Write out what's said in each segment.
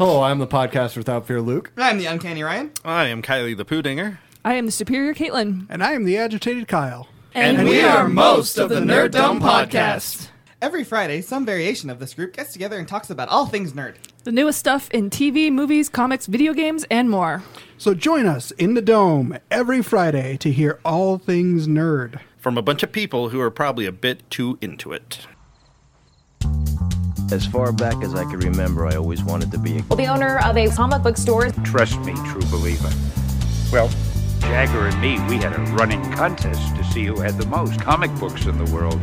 Hello, I'm the podcast without fear, Luke. I'm the Uncanny Ryan. I am Kylie the Poodinger. I am the superior Caitlin. And I am the agitated Kyle. And, we are most of the Nerd Dome Podcast. Every Friday, some variation of this group gets together and talks about all things nerd. The newest stuff in TV, movies, comics, video games, and more. So join us in the Dome every Friday to hear all things nerd. From a bunch of people who are probably a bit too into it. As far back as I can remember, I always wanted to be a the owner of a comic book store. Trust me, true believer. Well, Jagger and me, we had a running contest to see who had the most comic books in the world.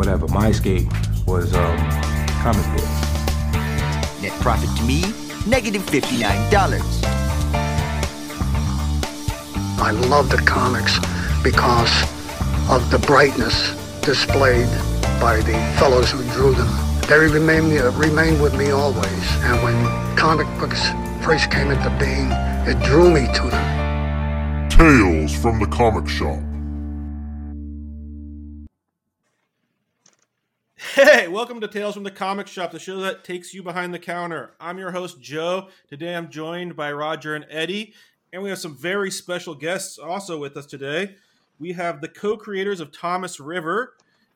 Whatever, my escape was um, comic books. Net profit to me, negative $59. I love the comics because of the brightness displayed by the fellows who drew them. They remain, uh, remain with me always. And when comic books first came into being, it drew me to them. Tales from the Comic Shop. Hey, welcome to Tales from the Comic Shop, the show that takes you behind the counter. I'm your host, Joe. Today I'm joined by Roger and Eddie, and we have some very special guests also with us today. We have the co creators of Thomas River,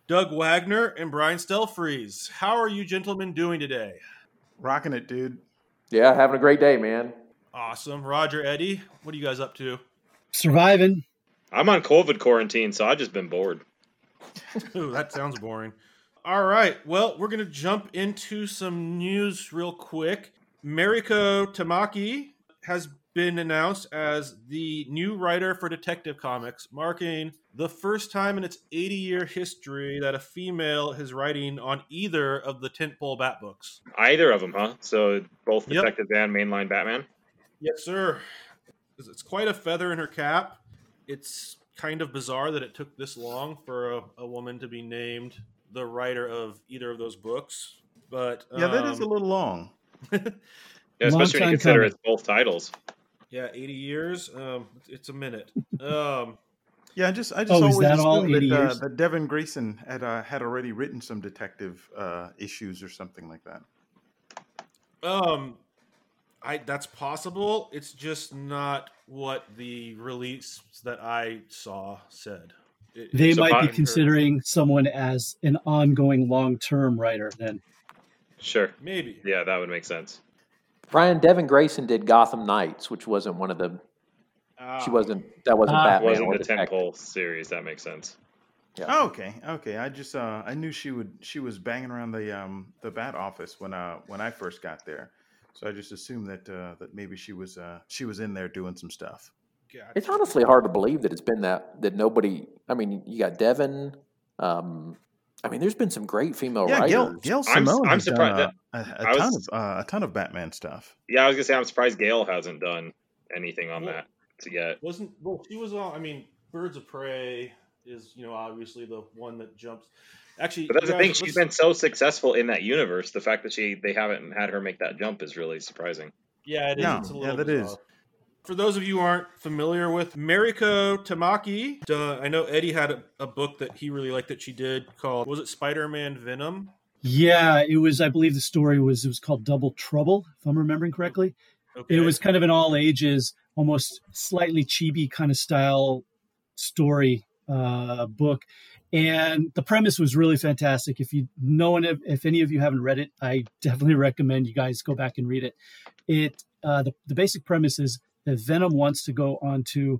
Doug Wagner and Brian Stelfreeze. How are you gentlemen doing today? Rocking it, dude. Yeah, having a great day, man. Awesome. Roger, Eddie, what are you guys up to? Surviving. I'm on COVID quarantine, so I've just been bored. Ooh, that sounds boring. All right. Well, we're going to jump into some news real quick. Mariko Tamaki has been announced as the new writer for Detective Comics, marking the first time in its 80 year history that a female is writing on either of the tentpole Bat books. Either of them, huh? So both Yep. Detective and mainline Batman? Yes, sir. It's it's quite a feather in her cap. It's kind of bizarre that it took this long for a, a woman to be named the writer of either of those books. But Yeah, that is um, a little long. Yeah, especially when you consider it's both titles. Yeah, 80 years. Um, it's a minute. Um, Yeah, I just I just Oh, always that all, assumed that, uh, that Devin Grayson had uh, had already written some detective uh, issues or something like that. um, I that's possible. It's just not what the release that I saw said. It- They so might be Biden- considering someone as an ongoing long term writer then. Sure. Maybe. Yeah, that would make sense. Brian Devin Grayson did Gotham Knights, which wasn't one of the. Ah. she wasn't. That wasn't Ah. Batman. Wasn't or the Detective. tentpole series. That makes sense. Yeah. Oh, okay, okay. I just uh, I knew she would she was banging around the um the bat office when uh when I first got there, so I just assumed that uh, that maybe she was uh she was in there doing some stuff. Gotcha. It's honestly hard to believe that it's been that that nobody. I mean, you got Devin. Um, I mean, there's been some great female Yeah, Gail, writers. Gail I'm- Simone I'm has done, surprised uh, that- a, a I ton was- of uh, a ton of Batman stuff. Yeah, I was gonna say I'm surprised Gail hasn't done anything on Well- that to yet. wasn't well she was on i mean birds of prey is you know obviously the one that jumps actually But that's the guys, thing; she's let's- been so successful in that universe. The fact that she they haven't had her make that jump is really surprising. yeah it is No, it's a yeah, little that bizarre. is. For those of you who aren't familiar with mariko tamaki uh, i know eddie had a, a book that he really liked that she did called was it spider-man venom Yeah, it was. I believe the story was. It was called Double Trouble, if I'm remembering correctly. okay It was kind of an all ages, almost slightly chibi kind of style story uh, book, and the premise was really fantastic. If you no one, if, if any of you haven't read it, I definitely recommend you guys go back and read it. It uh, the the basic premise is that Venom wants to go onto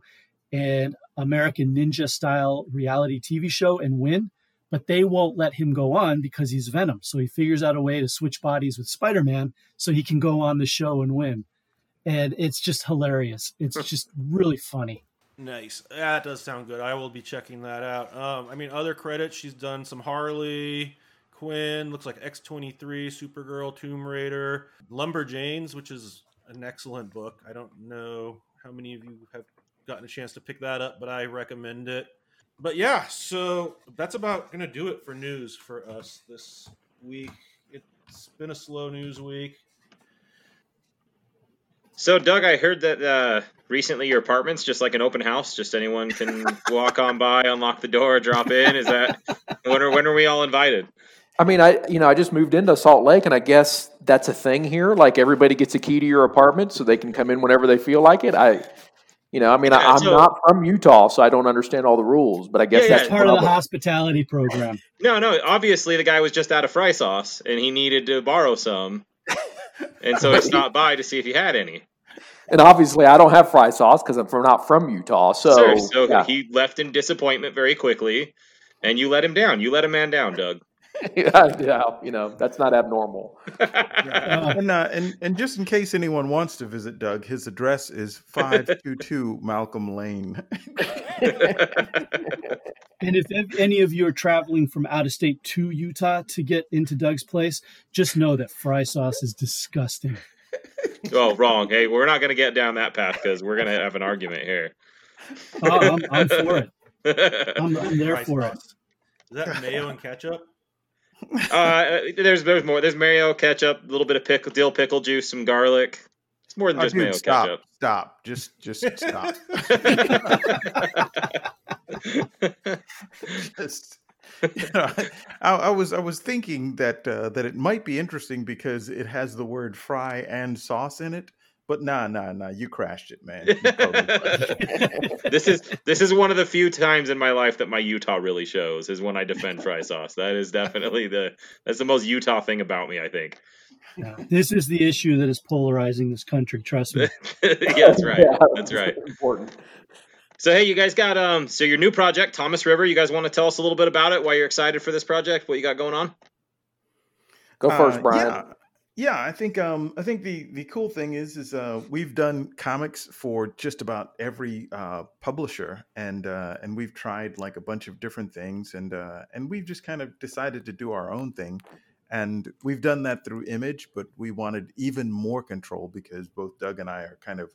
an American Ninja style reality TV show and win, but they won't let him go on because he's Venom. So he figures out a way to switch bodies with Spider Man so he can go on the show and win. And it's just hilarious. It's just really funny. Nice. That does sound good. I will be checking that out. Um, I mean, other credits. She's done some Harley, Quinn. Looks like X twenty three, Supergirl, Tomb Raider, Lumberjanes, which is an excellent book. I don't know how many of you have gotten a chance to pick that up, but I recommend it. But yeah, so that's about gonna do it for news for us this week. It's been a slow news week. So, Doug, I heard that uh, recently your apartment's just like an open house. Just anyone can walk on by, unlock the door, drop in. Is that when are when are we all invited? I mean, I you know I just moved into Salt Lake, and I guess that's a thing here. Like everybody gets a key to your apartment, so they can come in whenever they feel like it. I, you know, I mean, I, Yeah, I'm so- not from Utah, so I don't understand all the rules. But I guess Yeah, that's yeah. Part of the hospitality program. No, no. Obviously, the guy was just out of fry sauce, and he needed to borrow some, and so he stopped by to see if he had any. And obviously, I don't have fry sauce because I'm from not from Utah. So, Sir, so yeah. he left in disappointment very quickly, and you let him down. You let a man down, Doug. yeah, yeah, you know, that's not abnormal. and, uh, and and just in case anyone wants to visit Doug, his address is five two two Malcolm Lane. And if ev- any of you are traveling from out of state to Utah to get into Doug's place, just know that fry sauce is disgusting. oh, wrong. Hey, we're not going to get down that path because we're going to have an argument here. Oh, I'm, I'm for it. I'm, I'm there Fry for it. sauce. Is that mayo and ketchup? Uh, there's there's more. There's mayo, ketchup, a little bit of pickle, dill pickle juice, some garlic. It's more than Oh, just dude, mayo, stop, ketchup. stop, just just stop. just, you know, I, I was I was thinking that uh, that it might be interesting because it has the word fry and sauce in it. But nah, nah, nah, you crashed it, man. Totally crashed this is this is one of the few times in my life that my Utah really shows is when I defend fry sauce. That is definitely the that's the most Utah thing about me. I think. This is the issue that is polarizing this country. Trust me. yeah, that's right. Yeah, That's right. Important. So hey, you guys got um so your new project, Thomas River. You guys want to tell us a little bit about it? Why you're excited for this project? What you got going on? Go first, Uh, Brian. Yeah, yeah. I think um, I think the the cool thing is is uh, we've done comics for just about every uh, publisher, and uh, and we've tried like a bunch of different things, and uh, and we've just kind of decided to do our own thing, and we've done that through Image, but we wanted even more control because both Doug and I are kind of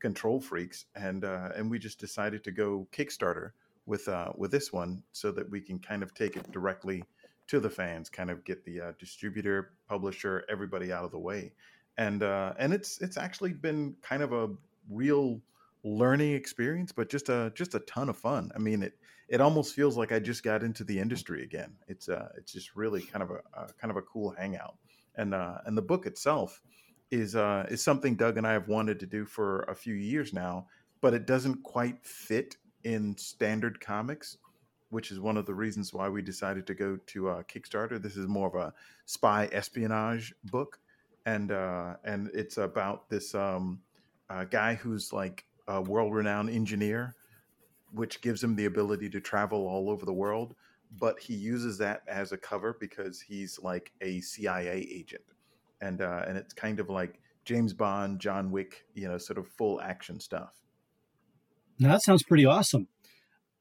control freaks, and uh, and we just decided to go Kickstarter with uh, with this one so that we can kind of take it directly to the fans, kind of get the uh, distributor, publisher, everybody out of the way, and uh, and it's it's actually been kind of a real learning experience, but just a just a ton of fun. I mean, it it almost feels like I just got into the industry again. It's uh it's just really kind of a, a kind of a cool hangout, and uh, and the book itself is uh is something Doug and I have wanted to do for a few years now, but it doesn't quite fit in standard comics which is one of the reasons why we decided to go to uh, Kickstarter. This is more of a spy espionage book, and uh, and it's about this um, uh, guy who's like a world-renowned engineer, which gives him the ability to travel all over the world. But he uses that as a cover because he's like a CIA agent, and uh, and it's kind of like James Bond, John Wick, you know, sort of full action stuff. Now, that sounds pretty awesome.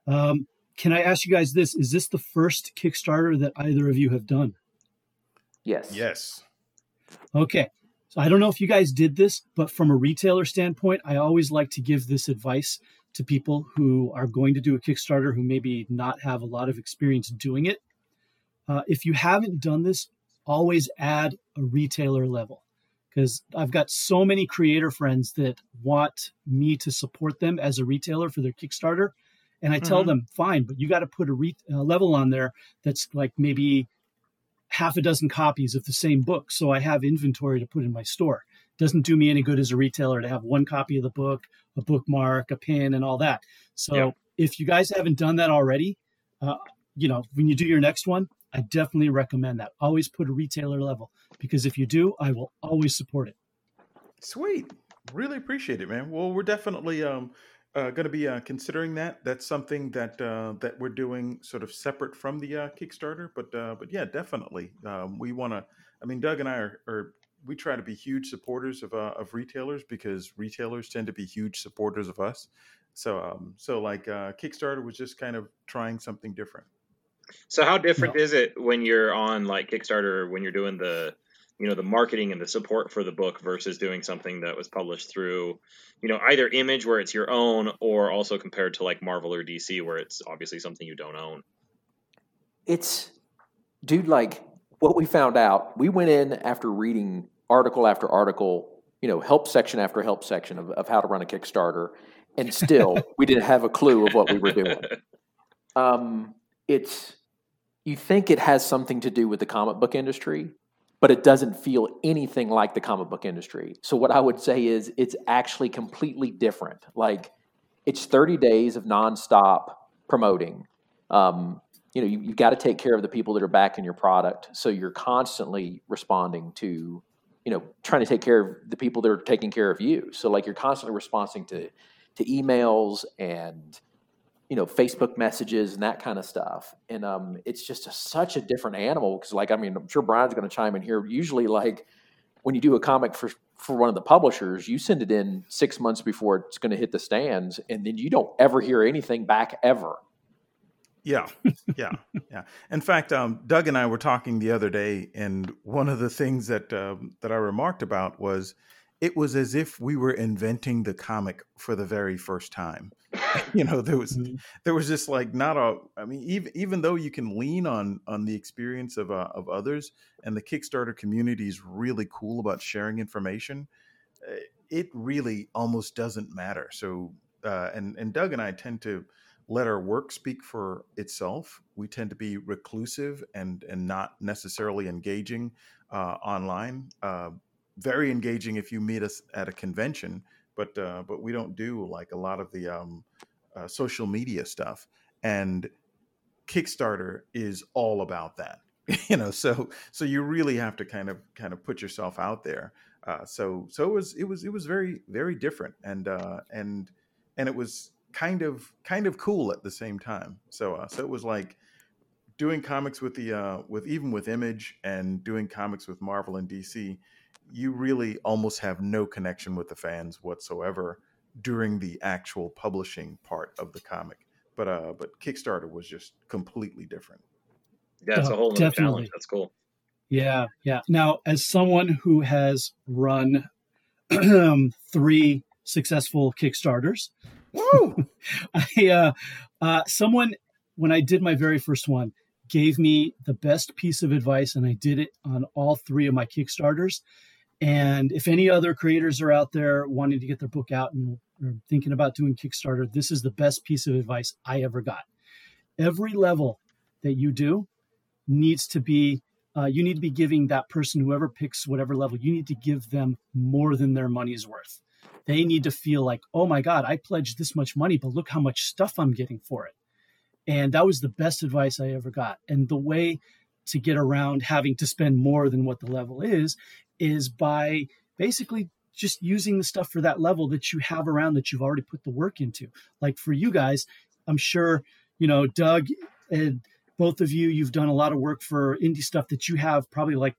Um, can I ask you guys this? Is this the first Kickstarter that either of you have done? Yes. Yes. Okay. So I don't know if you guys did this, but from a retailer standpoint, I always like to give this advice to people who are going to do a Kickstarter who maybe not have a lot of experience doing it. Uh, if you haven't done this, always add a retailer level because I've got so many creator friends that want me to support them as a retailer for their Kickstarter. And I tell Mhm. them, fine, but you got to put a re- a level on there that's like maybe half a dozen copies of the same book. So I have inventory to put in my store. Doesn't do me any good as a retailer to have one copy of the book, a bookmark, a pin, and all that. So Yeah. if you guys haven't done that already, uh, you know, when you do your next one, I definitely recommend that. Always put a retailer level because if you do, I will always support it. Sweet. Really appreciate it, man. Well, we're definitely um, uh, going to be uh, considering that. That's something that uh, that we're doing sort of separate from the uh, Kickstarter. But uh, but yeah, definitely. Um, we want to. I mean, Doug and I are, are we try to be huge supporters of uh, of retailers because retailers tend to be huge supporters of us. So um, so like uh, Kickstarter was just kind of trying something different. So how different is it when you're on like Kickstarter when you're doing the you know the marketing and the support for the book versus doing something that was published through you know either Image where it's your own or also compared to like Marvel or DC where it's obviously something you don't own. It's, dude, like what we found out, we went in after reading article after article, you know, help section after help section of, of how to run a Kickstarter, and still we didn't have a clue of what we were doing. Um, it's, you think it has something to do with the comic book industry, but it doesn't feel anything like the comic book industry. So what I would say is it's actually completely different. Like it's 30 days of nonstop promoting. Um, you know, you, you got to take care of the people that are backing your product. So you're constantly responding to, you know, trying to take care of the people that are taking care of you. So like you're constantly responding to to emails and you know Facebook messages and that kind of stuff. And um, it's just a, such a different animal because, like, I mean, I'm sure Brian's going to chime in here. Usually, like when you do a comic for for one of the publishers, you send it in six months before it's going to hit the stands, and then you don't ever hear anything back ever. Yeah, yeah, yeah. In fact, um, Doug and I were talking the other day, and one of the things that um, that I remarked about was it was as if we were inventing the comic for the very first time. you know, there was mm-hmm. there was just like not a. I mean, even even though you can lean on on the experience of uh, of others, and the Kickstarter community is really cool about sharing information, eh, it really almost doesn't matter. So, uh, and and Doug and I tend to let our work speak for itself. We tend to be reclusive and and not necessarily engaging uh, online. Uh, very engaging if you meet us at a convention, but uh, but we don't do like a lot of the um, uh, social media stuff. And Kickstarter is all about that, you know. So so you really have to kind of kind of put yourself out there. Uh, so so it was it was it was very very different and uh, and and it was kind of kind of cool at the same time. So uh, so it was like doing comics with the uh, with even with Image and doing comics with Marvel and DC you really almost have no connection with the fans whatsoever during the actual publishing part of the comic. But uh, but Kickstarter was just completely different. Yeah, it's a oh, whole new challenge. That's cool. Yeah, yeah. Now, as someone who has run three successful Kickstarters, Woo! I uh, uh, someone when I did my very first one gave me the best piece of advice, and I did it on all three of my Kickstarters. And if any other creators are out there wanting to get their book out and thinking about doing Kickstarter, this is the best piece of advice I ever got. Every level that you do needs to be, uh, you need to be giving that person, whoever picks whatever level, you need to give them more than their money's worth. They need to feel like, oh my God, I pledged this much money, but look how much stuff I'm getting for it. And that was the best advice I ever got. And the way to get around having to spend more than what the level is is by basically just using the stuff for that level that you have around that you've already put the work into. Like for you guys, I'm sure, you know, Doug and both of you, you've done a lot of work for indie stuff that you have probably like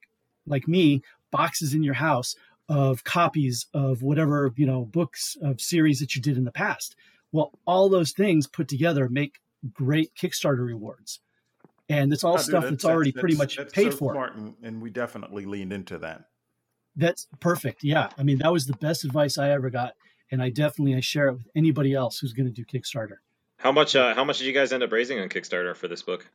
like me, boxes in your house of copies of whatever, you know, books of series that you did in the past. Well, all those things put together make great Kickstarter rewards. And it's all oh, stuff dude, that's, that's, already that's, pretty much paid so for. Smart and, and we definitely leaned into that. That's perfect. Yeah. I mean, that was the best advice I ever got. And I definitely I share it with anybody else who's going to do Kickstarter. How much uh, how much did you guys end up raising on Kickstarter for this book?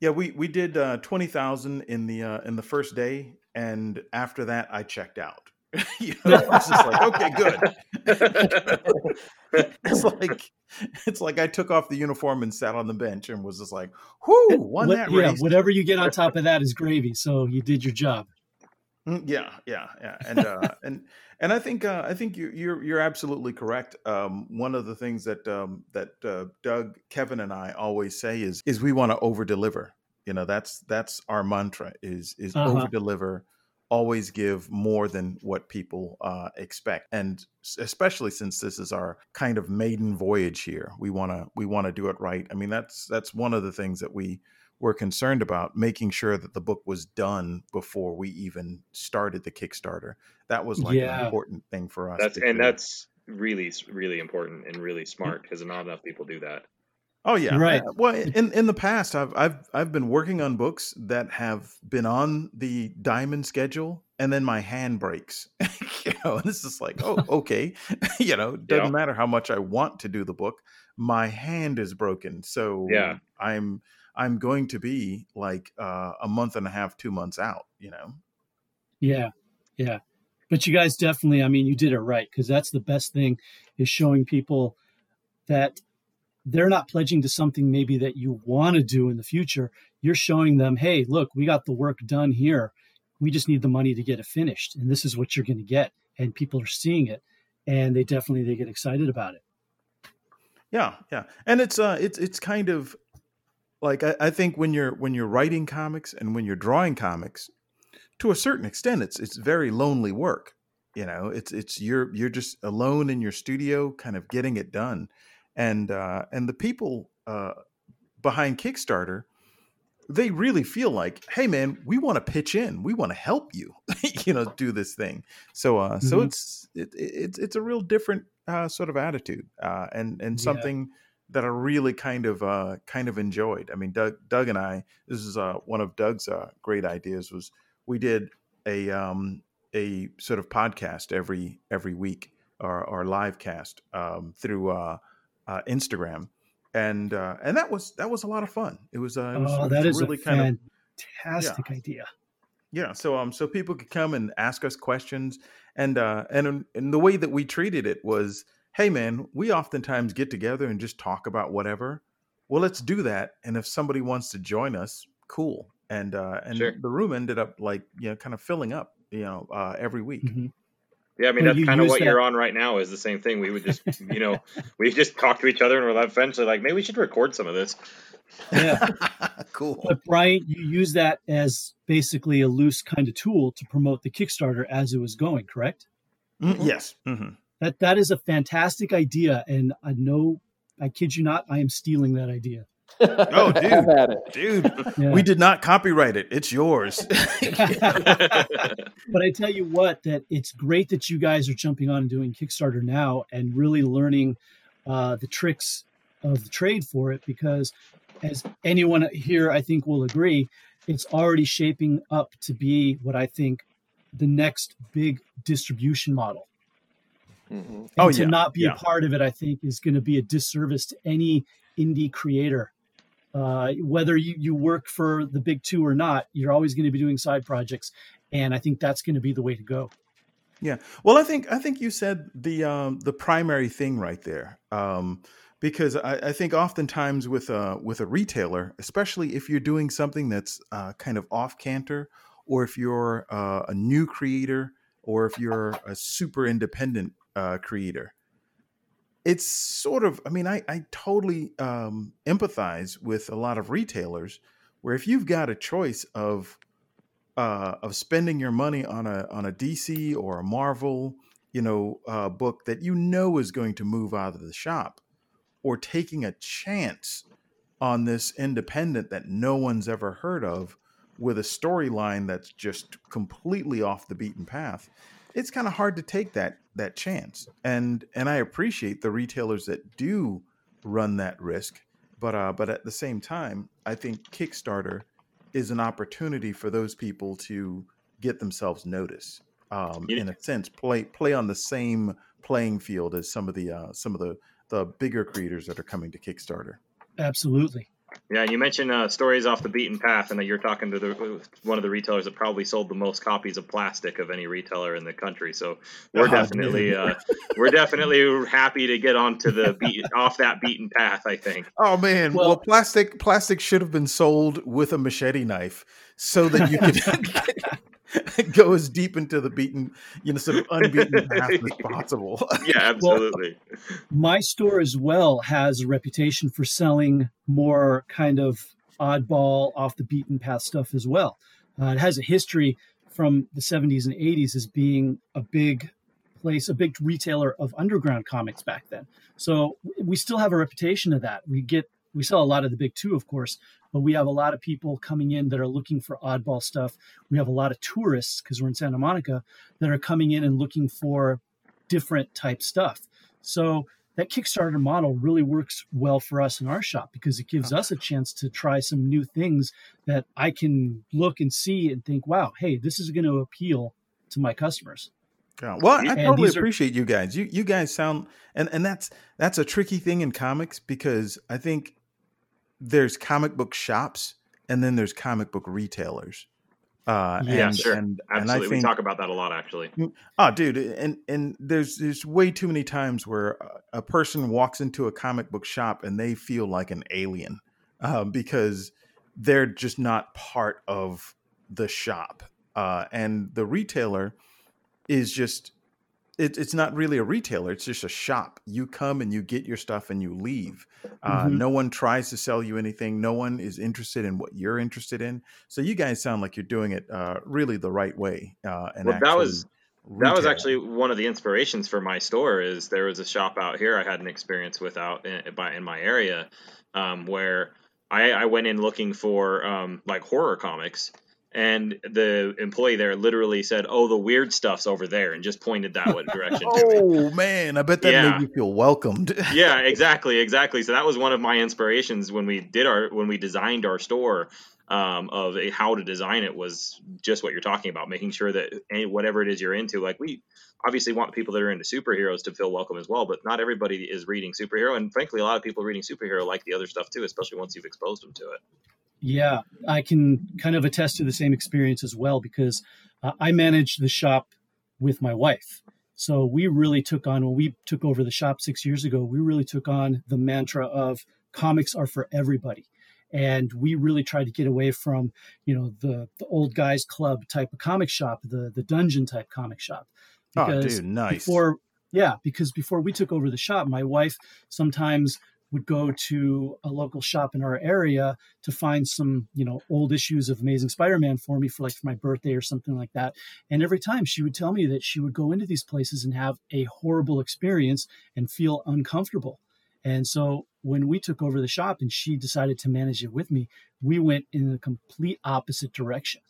Yeah, we we did uh, twenty thousand in the uh, in the first day, and after that, I checked out. you know, it's just like okay, good. it's like it's like I took off the uniform and sat on the bench and was just like, "Whoo, won that yeah, race." Whatever you get on top of that is gravy. So you did your job. Mm, yeah, yeah, yeah, and uh, and and I think uh, I think you, you're you're absolutely correct. Um, one of the things that um, that uh, Doug, Kevin, and I always say is is we want to over deliver. You know, that's that's our mantra is is uh-huh. over deliver. Always give more than what people uh, expect, and especially since this is our kind of maiden voyage here, we want to we want to do it right. I mean, that's that's one of the things that we were concerned about making sure that the book was done before we even started the Kickstarter. That was like yeah. an important thing for us. That's and do. that's really really important and really smart because not enough people do that. Oh yeah, right. Uh, well, in in the past, I've I've I've been working on books that have been on the diamond schedule, and then my hand breaks. you know, and it's just like, oh, okay. you know, doesn't yeah. matter how much I want to do the book, my hand is broken. So yeah, I'm I'm going to be like uh, a month and a half, two months out, you know? Yeah. Yeah. But you guys definitely, I mean, you did it right because that's the best thing is showing people that they're not pledging to something maybe that you want to do in the future. you're showing them, hey, look, we got the work done here. We just need the money to get it finished, and this is what you're going to get. And people are seeing it, and they definitely they get excited about it. Yeah, yeah, and it's uh, it's it's kind of like I, I think when you're when you're writing comics and when you're drawing comics, to a certain extent, it's it's very lonely work. You know, it's it's you're you're just alone in your studio, kind of getting it done, and uh, and the people uh, behind Kickstarter, they really feel like, hey man, we want to pitch in, we want to help you, you know, do this thing. So uh, so Mhm. it's it, it's it's a real different uh, sort of attitude, uh, and and Yeah. That I really kind of uh, kind of enjoyed. I mean, Doug Doug and I, this is uh, one of Doug's uh, great ideas was we did a um, a sort of podcast every every week or, or live cast um, through uh, uh, Instagram, and uh, and that was that was a lot of fun. It was uh, it was, oh, that was is really a kind of fantastic idea. yeah, so um, so people could come and ask us questions, and uh, and and the way that we treated it was, hey man, we oftentimes get together and just talk about whatever. Well, let's do that, and if somebody wants to join us, cool. And uh, and Sure. the room ended up like you know kind of filling up, you know, uh, every week. Yeah, I mean Well, that's kind of what that- you're on right now. Is the same thing. We would just, you know, we just talk to each other and we're eventually like, maybe we should record some of this. Yeah. cool. But Brian, you use that as basically a loose kind of tool to promote the Kickstarter as it was going, correct? Mm, Yes. hmm That that is a fantastic idea, and I know, I kid you not, I am stealing that idea. Oh, dude, it. dude, Yeah. we did not copyright it. It's yours. But I tell you what, that it's great that you guys are jumping on and doing Kickstarter now and really learning uh, the tricks of the trade for it because, as anyone here I think will agree, it's already shaping up to be what I think the next big distribution model. Mhm. And Oh, to yeah, not be yeah. a part of it, I think, is going to be a disservice to any indie creator. Uh, whether you, you work for the big two or not, you're always going to be doing side projects. And I think that's going to be the way to go. Yeah. Well, I think I think you said the um, the primary thing right there, um, because I, I think oftentimes with a with a retailer, especially if you're doing something that's uh, kind of off canter, or if you're uh, a new creator, or if you're a super independent uh, creator, it's sort of. I mean, I I totally um, empathize with a lot of retailers where if you've got a choice of uh, of spending your money on a on a DC or a Marvel, you know, uh, book that you know is going to move out of the shop, or taking a chance on this independent that no one's ever heard of with a storyline that's just completely off the beaten path. It's kind of hard to take that that chance, and and I appreciate the retailers that do run that risk, but uh, but at the same time, I think Kickstarter is an opportunity for those people to get themselves noticed. Um, Yeah. in a sense, play play on the same playing field as some of the uh, some of the the bigger creators that are coming to Kickstarter. Absolutely. Yeah, you mentioned uh, stories off the beaten path, and that you're talking to the, one of the retailers that probably sold the most copies of plastic of any retailer in the country. So we're Oh, definitely uh, we're definitely happy to get onto the beat, off that beaten path. I think. Oh man, well, Well- plastic plastic should have been sold with a machete knife so that you could go as deep into the beaten, you know, sort of unbeaten path as possible. Yeah, absolutely. My store as well has a reputation for selling more kind of oddball, off the beaten path stuff as well. Uh, it has a history from the 70s and 80s as being a big place, a big retailer of underground comics back then. So we still have a reputation of that. We get we sell a lot of the big two, of course, but we have a lot of people coming in that are looking for oddball stuff. We have a lot of tourists because we're in Santa Monica that are coming in and looking for different type stuff. So that Kickstarter model really works well for us in our shop because it gives us a chance to try some new things that I can look and see and think, wow, hey, this is going to appeal to my customers. Yeah. Well, I And totally these are- appreciate you guys. You you guys sound and and that's that's a tricky thing in comics because I think there's comic book shops and then there's comic book retailers. Uh, Yeah, and, sure, and, and I absolutely. we talk about that a lot, actually. Oh, dude, and and there's there's way too many times where a- a person walks into a comic book shop and they feel like an alien um, because they're just not part of the shop. Uh, and the retailer is just it, it's not really a retailer it's just a shop you come and you get your stuff and you leave uh, Mhm. no one tries to sell you anything no one is interested in what you're interested in so you guys sound like you're doing it uh, really the right way uh, and well, that was that was actually one of the inspirations for my store. Is there was a shop out here I had an experience with out in, by- in my area, um, where I, I went in looking for um, like horror comics, and the employee there literally said, "Oh, the weird stuff's over there," and just pointed that way direction oh man i bet that Yeah. made you feel welcomed yeah, exactly, exactly. So that was one of my inspirations when we did our when we designed our store um, of a, how to design it was just what you're talking about, making sure that any, whatever it is you're into, like we obviously want people that are into superheroes to feel welcome as well, but not everybody is reading superhero, and frankly, a lot of people reading superhero like the other stuff too, especially once you've exposed them to it. Yeah, I can kind of attest to the same experience as well because uh, I managed the shop with my wife. So we really took on, when we took over the shop six years ago, we really took on the mantra of comics are for everybody. And we really tried to get away from, you know, the, the old guys club type of comic shop, the, the dungeon type comic shop. Oh, dude, nice. Before, yeah, because before we took over the shop, my wife sometimes would go to a local shop in our area to find some, you know, old issues of Amazing Spider-Man for me for like for my birthday or something like that. And every time she would tell me that she would go into these places and have a horrible experience and feel uncomfortable. And so when we took over the shop and she decided to manage it with me, we went in the complete opposite direction.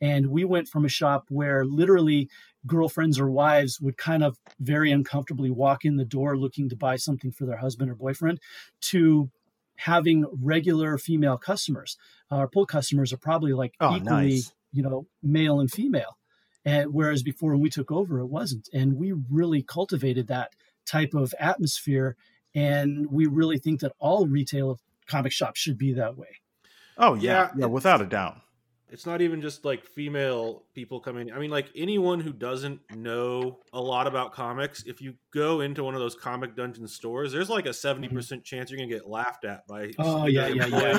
And we went from a shop where literally girlfriends or wives would kind of very uncomfortably walk in the door looking to buy something for their husband or boyfriend to having regular female customers. Uh, our pull customers are probably like Oh, equally, nice. you know, male and female. And whereas before when we took over, it wasn't. And we really cultivated that type of atmosphere. And we really think that all retail comic shops should be that way. oh yeah Yeah, yeah without a doubt it's not even just like female people coming. I mean, like anyone who doesn't know a lot about comics, if you go into one of those comic dungeon stores, there's like a 70% chance you're gonna get laughed at by Mm-hmm. Oh, yeah, yeah, yeah.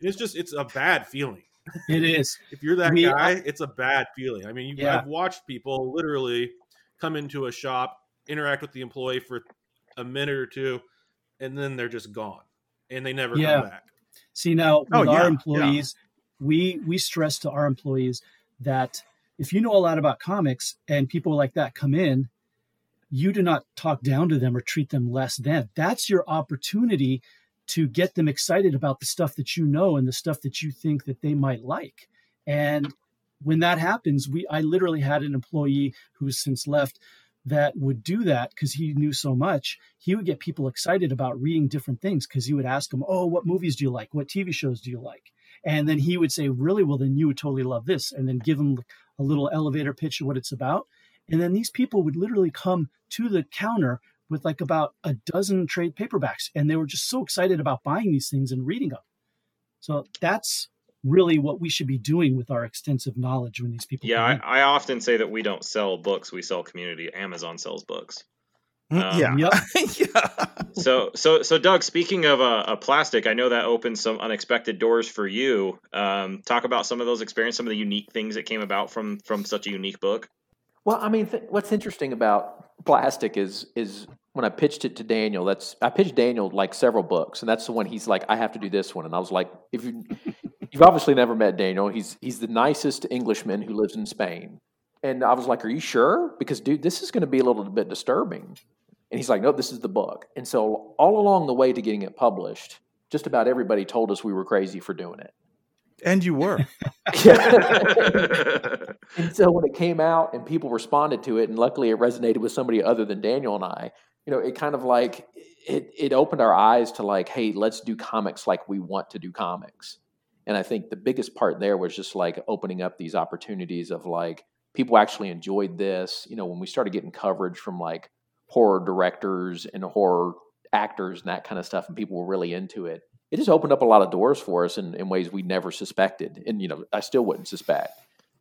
It's just it's a bad feeling. It is. If you're that We- guy, it's a bad feeling. I mean, you, Yeah. I've watched people literally come into a shop, interact with the employee for a minute or two, and then they're just gone, and they never Yeah. come back. See now with Oh, yeah, our employees, we we stress to our employees that if you know a lot about comics and people like that come in, you do not talk down to them or treat them less than. That's your opportunity to get them excited about the stuff that you know and the stuff that you think that they might like. And when that happens, we I literally had an employee who's since left that would do that because he knew so much. He would get people excited about reading different things because he would ask them, "Oh, what movies do you like? What TV shows do you like?" And then he would say, "Really? Well, then you would totally love this." And then give them a little elevator pitch of what it's about. And then these people would literally come to the counter with like about a dozen trade paperbacks, and they were just so excited about buying these things and reading them. So that's really what we should be doing with our extensive knowledge when these people Yeah, I. I often say that we don't sell books; we sell community. Amazon sells books. Mm, Um, yeah So, so, so, Doug. Speaking of uh, a plastic, I know that opened some unexpected doors for you. Um, talk about some of those experiences, some of the unique things that came about from from such a unique book. Well, I mean, th- what's interesting about plastic is is when I pitched it to Daniel. That's I pitched Daniel like several books, and that's the one he's like, I have to do this one, and I was like, if you you've obviously never met Daniel, he's he's the nicest Englishman who lives in Spain, and I was like, are you sure? Because dude, this is going to be a little bit disturbing. And he's like, no, this is the book. And so all along the way to getting it published, just about everybody told us we were crazy for doing it. and you were and so when it came out and people responded to it, and luckily it resonated with somebody other than Daniel and I, you know, it kind of like it it opened our eyes to like, hey, let's do comics like we want to do comics. And I think the biggest part there was just like opening up these opportunities of like people actually enjoyed this. You know, when we started getting coverage from like horror directors and horror actors and that kind of stuff, and people were really into it. It just opened up a lot of doors for us in, in ways we never suspected, and you know, I still wouldn't suspect.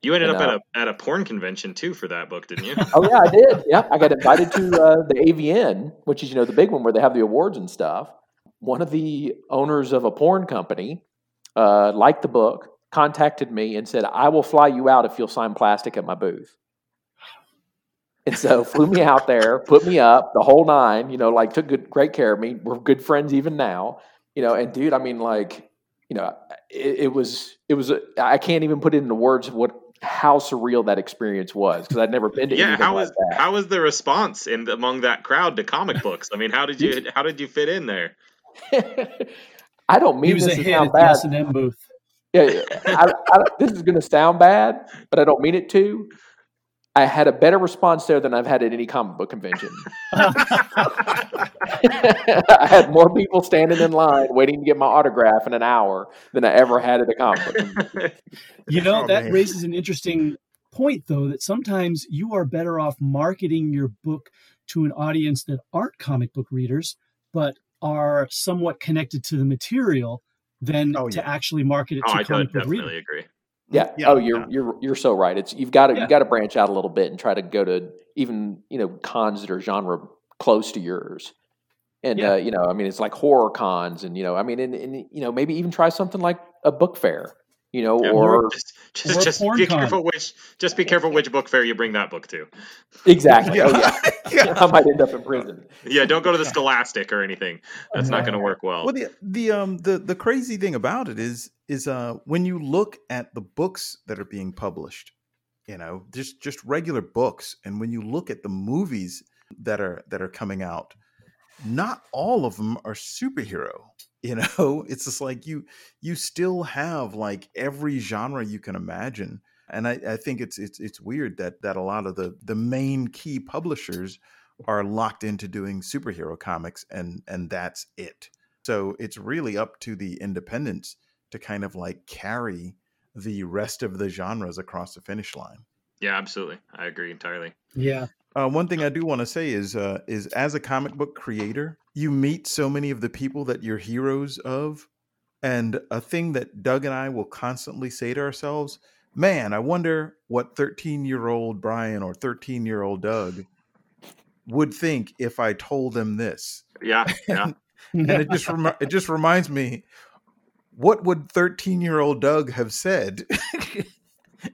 You ended And, up uh, at a at a porn convention too for that book, didn't you? Oh yeah, I did. Yeah, I got invited to uh, the AVN, which is you know the big one where they have the awards and stuff. One of the owners of a porn company uh, liked the book, contacted me, and said, "I will fly you out if you'll sign plastic at my booth." And so flew me out there, put me up, the whole nine. You know, like took good, great care of me. We're good friends even now. You know, and dude, I mean, like, you know, it, it was, it was. I can't even put it into words what how surreal that experience was because I'd never been to. Yeah, how was that. how was the response in among that crowd to comic books? I mean, how did you how did you fit in there? I don't mean this a to sound bad. S and M booth. Yeah, yeah. I, I, this is going to sound bad, but I don't mean it to. I had a better response there than I've had at any comic book convention. I had more people standing in line waiting to get my autograph in an hour than I ever had at a comic book convention. You know, Oh, that man. raises an interesting point, though, that sometimes you are better off marketing your book to an audience that aren't comic book readers, but are somewhat connected to the material than oh, to actually market it Oh, to I comic book definitely readers. agree. Yeah. Yeah. oh, you're you're you're so right. It's you've got to Yeah. you got to branch out a little bit and try to go to even you know cons that are genre close to yours. And Yeah. uh, you know, I mean, it's like horror cons, and you know, I mean, and, and you know, maybe even try something like a book fair, you know, Yeah, or just just, just be careful which just be careful which book fair you bring that book to. exactly. Oh, Yeah. yeah. I might end up in prison. Yeah, don't go to the Scholastic or anything. That's not going to work well. Well, the the um the the crazy thing about it is is uh when you look at the books that are being published, you know, just just regular books, and when you look at the movies that are that are coming out, not all of them are superhero. You know, it's just like you you still have like every genre you can imagine. And I, I think it's it's it's weird that that a lot of the the main key publishers are locked into doing superhero comics and and that's it. So it's really up to the independents to kind of like carry the rest of the genres across the finish line. Yeah, absolutely. I agree entirely. Yeah. Uh, one thing I do want to say is, uh, is as a comic book creator, you meet so many of the people that you're heroes of, and a thing that Doug and I will constantly say to ourselves, "Man, I wonder what 13 year old Brian or 13 year old Doug would think if I told them this." Yeah, yeah. and it just it just reminds me, what would 13 year old Doug have said?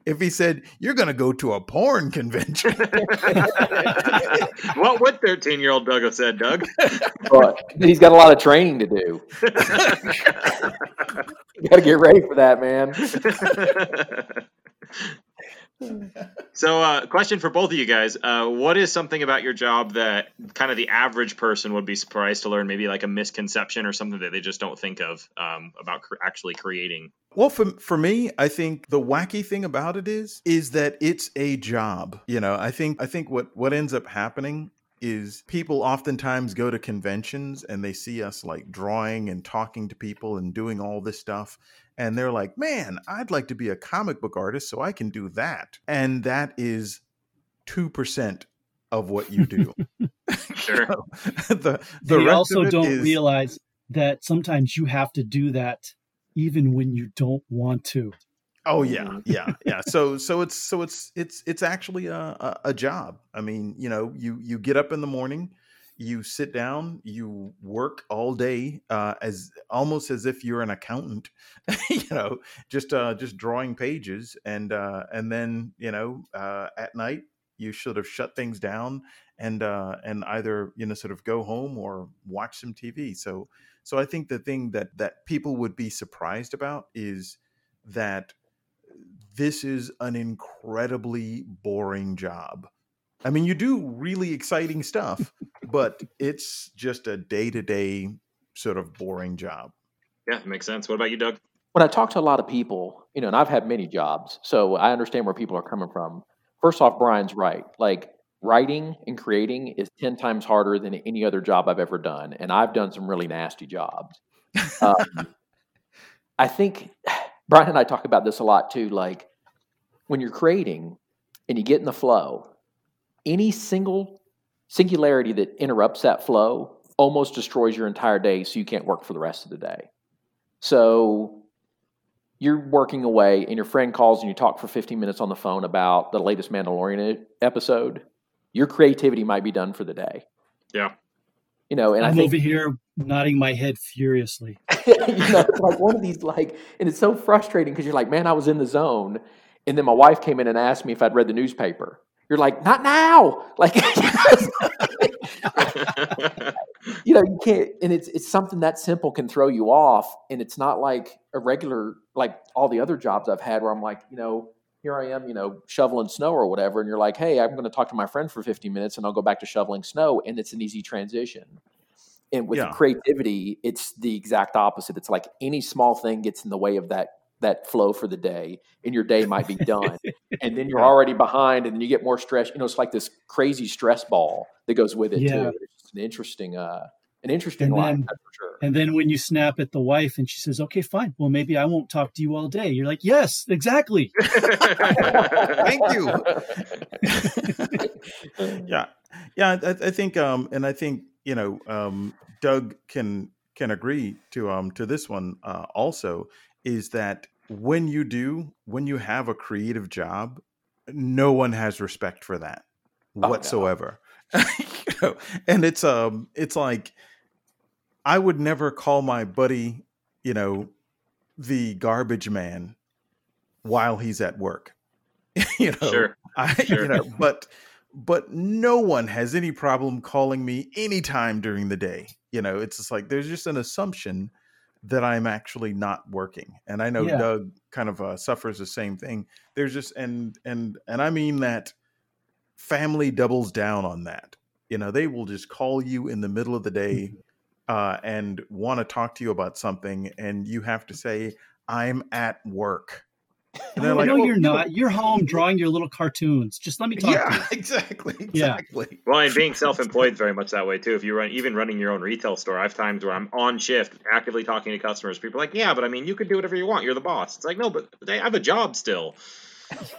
If he said you're going to go to a porn convention, what would 13 year old Doug have said, Doug? But he's got a lot of training to do. you got to get ready for that, man. So, uh, question for both of you guys: uh, What is something about your job that kind of the average person would be surprised to learn? Maybe like a misconception or something that they just don't think of um, about cr- actually creating. Well, for for me, I think the wacky thing about it is is that it's a job. You know, I think I think what what ends up happening is people oftentimes go to conventions and they see us like drawing and talking to people and doing all this stuff and they're like, "Man, I'd like to be a comic book artist so I can do that." And that is 2% of what you do. Sure. the the they also don't is- realize that sometimes you have to do that even when you don't want to. Oh yeah, mm-hmm. yeah, yeah. So so it's so it's it's it's actually a, a a job. I mean, you know, you you get up in the morning, you sit down, you work all day, uh, as almost as if you're an accountant. you know, just uh, just drawing pages, and uh, and then you know, uh, at night you sort of shut things down and uh, and either you know sort of go home or watch some TV. So so I think the thing that that people would be surprised about is that this is an incredibly boring job. I mean, you do really exciting stuff, but it's just a day to day sort of boring job. Yeah, makes sense. What about you, Doug? when I talk to a lot of people, you know, and I've had many jobs, so I understand where people are coming from. First off, Brian's right. Like writing and creating is 10 times harder than any other job I've ever done. And I've done some really nasty jobs. Um, I think Brian and I talk about this a lot too. Like when you're creating and you get in the flow, any single singularity that interrupts that flow almost destroys your entire day so you can't work for the rest of the day. So you're working away and your friend calls and you talk for 15 minutes on the phone about the latest Mandalorian episode, your creativity might be done for the day. Yeah. You know, and I'm I think over here nodding my head furiously. you know, it's like one of these like, and it's so frustrating because you're like, man, I was in the zone, and then my wife came in and asked me if I'd read the newspaper. You're like, not now, like, you know, you can't, and it's it's something that simple can throw you off, and it's not like a regular like all the other jobs I've had where I'm like, you know, here I am, you know, shoveling snow or whatever, and you're like, hey, I'm going to talk to my friend for 15 minutes, and I'll go back to shoveling snow, and it's an easy transition. And with Yeah. creativity, it's the exact opposite. It's like any small thing gets in the way of that that flow for the day, and your day might be done, and then you're already behind, and you get more stress. You know, it's like this crazy stress ball that goes with it Yeah. too. It's an interesting, uh, an interesting And life. then, for sure. and then when you snap at the wife and she says, "Okay, fine. Well, maybe I won't talk to you all day." You're like, "Yes, exactly." Thank you. yeah, yeah. I, I think, um, and I think you know, um, Doug can can agree to um to this one uh, also is that when you do when you have a creative job, no one has respect for that no. whatsoever. you know, and it's um it's like I would never call my buddy, you know, the garbage man while he's at work. you know, Sure. I, Sure. you know, but but no one has any problem calling me anytime during the day. You know, it's just like there's just an assumption that I'm actually not working, and I know Yeah. Doug kind of uh, suffers the same thing. There's just and and and I mean that family doubles down on that. You know, they will just call you in the middle of the day uh, and want to talk to you about something, and you have to say, "I'm at work." And they're like, no, "Well, you're not. You're home drawing your little cartoons. Just let me talk to you. Yeah, exactly, Yeah. exactly. Well, and being self-employed is very much that way too. If you run, even running your own retail store, I have times where I'm on shift, actively talking to customers. People are like, "Yeah, but I mean, you can do whatever you want. You're the boss." It's like, no, but I have a job still.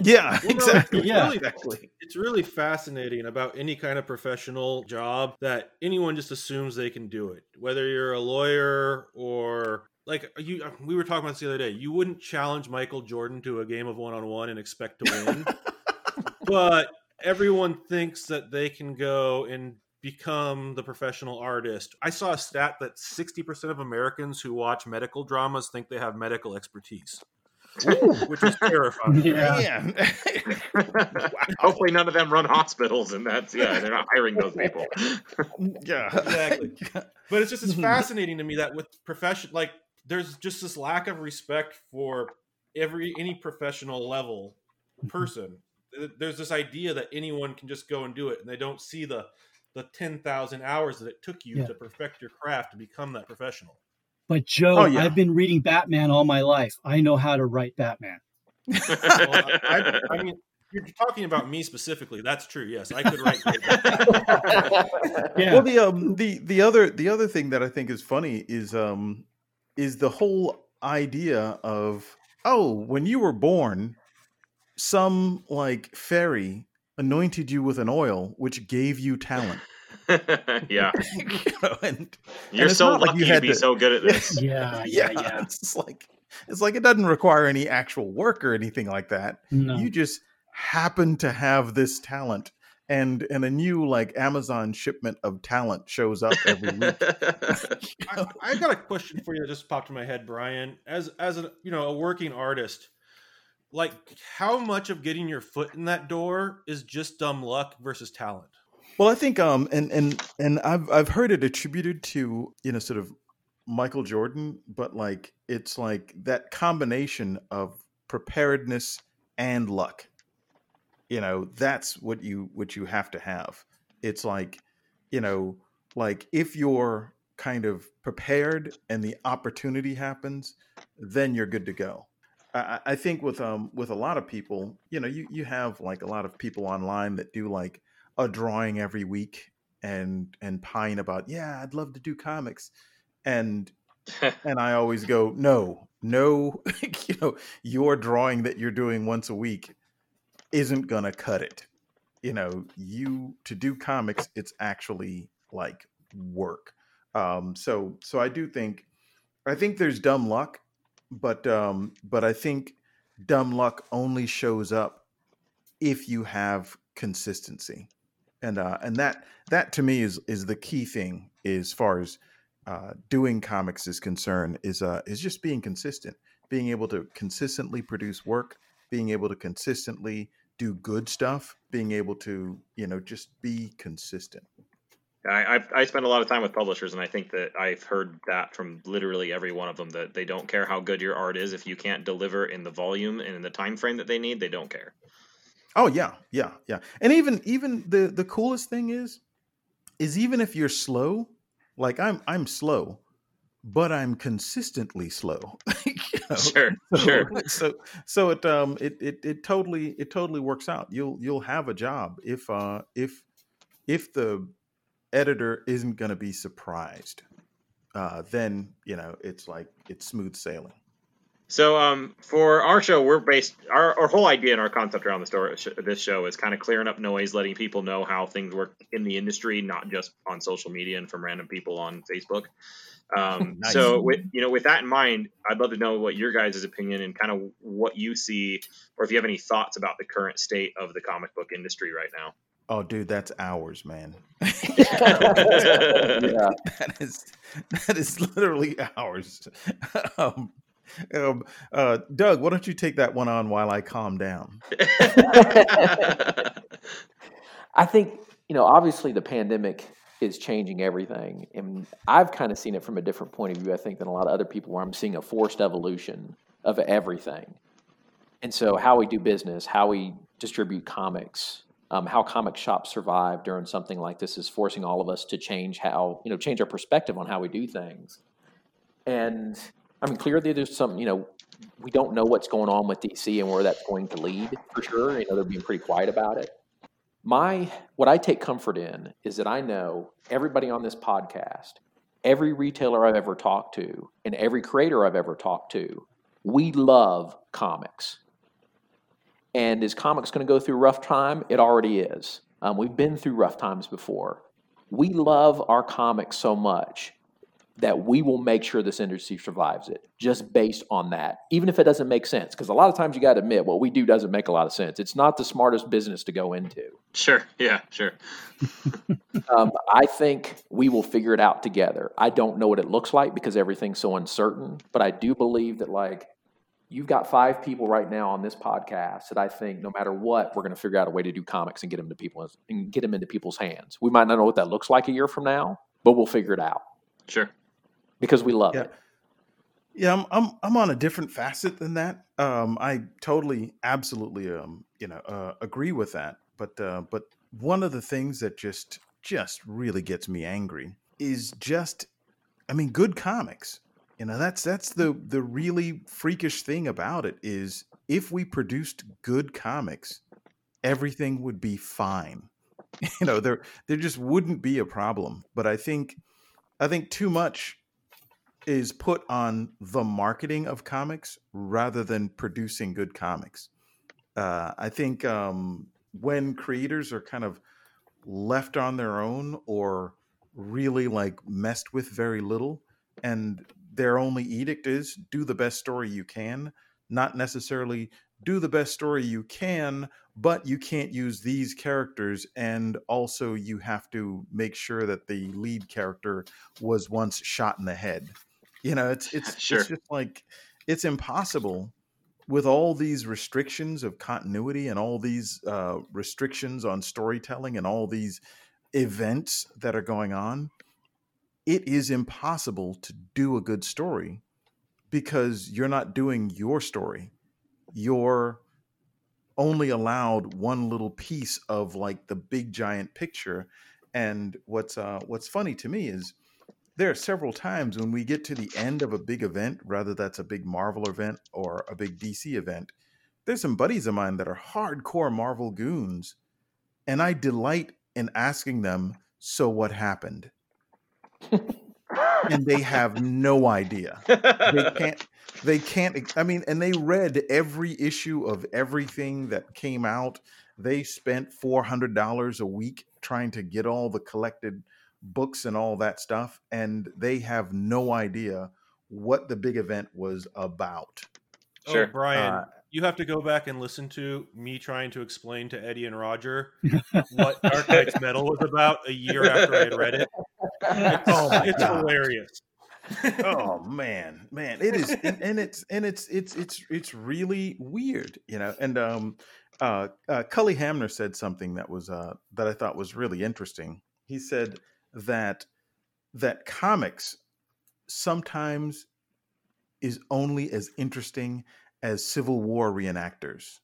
Yeah, Well, no, exactly. It's Yeah. really, exactly. it's really fascinating about any kind of professional job that anyone just assumes they can do it. Whether you're a lawyer or like you, we were talking about this the other day. You wouldn't challenge Michael Jordan to a game of one on one and expect to win, but everyone thinks that they can go and become the professional artist. I saw a stat that 60% of Americans who watch medical dramas think they have medical expertise. Which is terrifying. Yeah. Man. Hopefully, none of them run hospitals, and that's yeah, they're not hiring those people. yeah, exactly. But it's just it's hmm. fascinating to me that with profession, like there's just this lack of respect for every any professional level mm-hmm. person. There's this idea that anyone can just go and do it, and they don't see the the ten thousand hours that it took you Yeah. to perfect your craft to become that professional. But Joe, Oh, yeah. I've been reading Batman all my life. I know how to write Batman. Well, I, I, I mean, you're talking about me specifically. That's true. Yes, I could write. Yeah. Well, the um the the other the other thing that I think is funny is um is the whole idea of oh when you were born, some like fairy anointed you with an oil which gave you talent. yeah, You know, and, you're and so not like lucky you to be to- so good at this. Yeah, yeah, yeah, yeah. It's just like it's like it doesn't require any actual work or anything like that. No. You just happen to have this talent, and and a new like Amazon shipment of talent shows up every week. I, I got a question for you that just popped in my head, Brian. As as a you know a working artist, like how much of getting your foot in that door is just dumb luck versus talent? Well, I think um and and and I've I've heard it attributed to you know sort of Michael Jordan, but like it's like that combination of preparedness and luck. You know, that's what you what you have to have. It's like, you know, like if you're kind of prepared and the opportunity happens, then you're good to go. I, I think with um with a lot of people, you know, you you have like a lot of people online that do like a drawing every week and and pine about yeah i'd love to do comics and and i always go no no you know your drawing that you're doing once a week isn't gonna cut it. You know you to do comics it's actually like work. Um so so i do think i think there's dumb luck but um but i think dumb luck only shows up if you have consistency and uh, and that that to me is is the key thing as far as uh, doing comics is concerned is uh, is just being consistent, being able to consistently produce work, being able to consistently do good stuff, being able to you know just be consistent. I, I've, I spend a lot of time with publishers, and I think that I've heard that from literally every one of them that they don't care how good your art is if you can't deliver in the volume and in the time frame that they need, they don't care. Oh yeah, yeah, yeah. And even even the the coolest thing is is even if you're slow, like I'm I'm slow, but I'm consistently slow. you know? Sure, so, sure. So so it um it, it it totally it totally works out. You'll you'll have a job if uh if if the editor isn't going to be surprised. Uh, then you know it's like it's smooth sailing. So, um, for our show, we're based our, our whole idea and our concept around the story this show is kind of clearing up noise, letting people know how things work in the industry, not just on social media and from random people on Facebook. Um, nice. So, with you know, with that in mind, I'd love to know what your guys' opinion and kind of what you see, or if you have any thoughts about the current state of the comic book industry right now. Oh, dude, that's ours, man. yeah. That is that is literally ours. um, um, uh, Doug, why don't you take that one on while I calm down? I think you know, obviously, the pandemic is changing everything, and I've kind of seen it from a different point of view. I think than a lot of other people, where I'm seeing a forced evolution of everything, and so how we do business, how we distribute comics, um, how comic shops survive during something like this is forcing all of us to change how you know change our perspective on how we do things and i mean clearly there's some you know we don't know what's going on with dc and where that's going to lead for sure you know they're being pretty quiet about it my what i take comfort in is that i know everybody on this podcast every retailer i've ever talked to and every creator i've ever talked to we love comics and is comics going to go through rough time? It already is. Um, we've been through rough times before. We love our comics so much that we will make sure this industry survives it just based on that, even if it doesn't make sense. Because a lot of times you got to admit what we do doesn't make a lot of sense. It's not the smartest business to go into. Sure. Yeah, sure. um, I think we will figure it out together. I don't know what it looks like because everything's so uncertain, but I do believe that, like, you've got five people right now on this podcast that I think no matter what, we're going to figure out a way to do comics and get them to people and get them into people's hands. We might not know what that looks like a year from now, but we'll figure it out. Sure. Because we love yeah. it. Yeah, I'm I'm I'm on a different facet than that. Um, I totally, absolutely, um, you know, uh, agree with that. But uh, but one of the things that just just really gets me angry is just, I mean, good comics you know that's that's the the really freakish thing about it is if we produced good comics everything would be fine you know there there just wouldn't be a problem but i think i think too much is put on the marketing of comics rather than producing good comics uh, i think um, when creators are kind of left on their own or really like messed with very little and their only edict is do the best story you can, not necessarily do the best story you can, but you can't use these characters. And also, you have to make sure that the lead character was once shot in the head. You know, it's it's, sure. it's just like it's impossible with all these restrictions of continuity and all these uh, restrictions on storytelling and all these events that are going on it is impossible to do a good story because you're not doing your story. You're only allowed one little piece of like the big giant picture. And what's uh, what's funny to me is there are several times when we get to the end of a big event, whether that's a big Marvel event or a big DC event. There's some buddies of mine that are hardcore Marvel goons, and I delight in asking them, "So what happened?" and they have no idea. They can't. They can't. I mean, and they read every issue of everything that came out. They spent four hundred dollars a week trying to get all the collected books and all that stuff, and they have no idea what the big event was about. Sure, oh, Brian. Uh, you have to go back and listen to me trying to explain to Eddie and Roger what Dark Nights Metal was about a year after I had read it. It's, Oh my it's God. hilarious. oh man, man, it is, and, and it's and it's it's it's it's really weird, you know. And um, uh, uh, Cully Hamner said something that was uh that I thought was really interesting. He said that that comics sometimes is only as interesting as Civil War reenactors.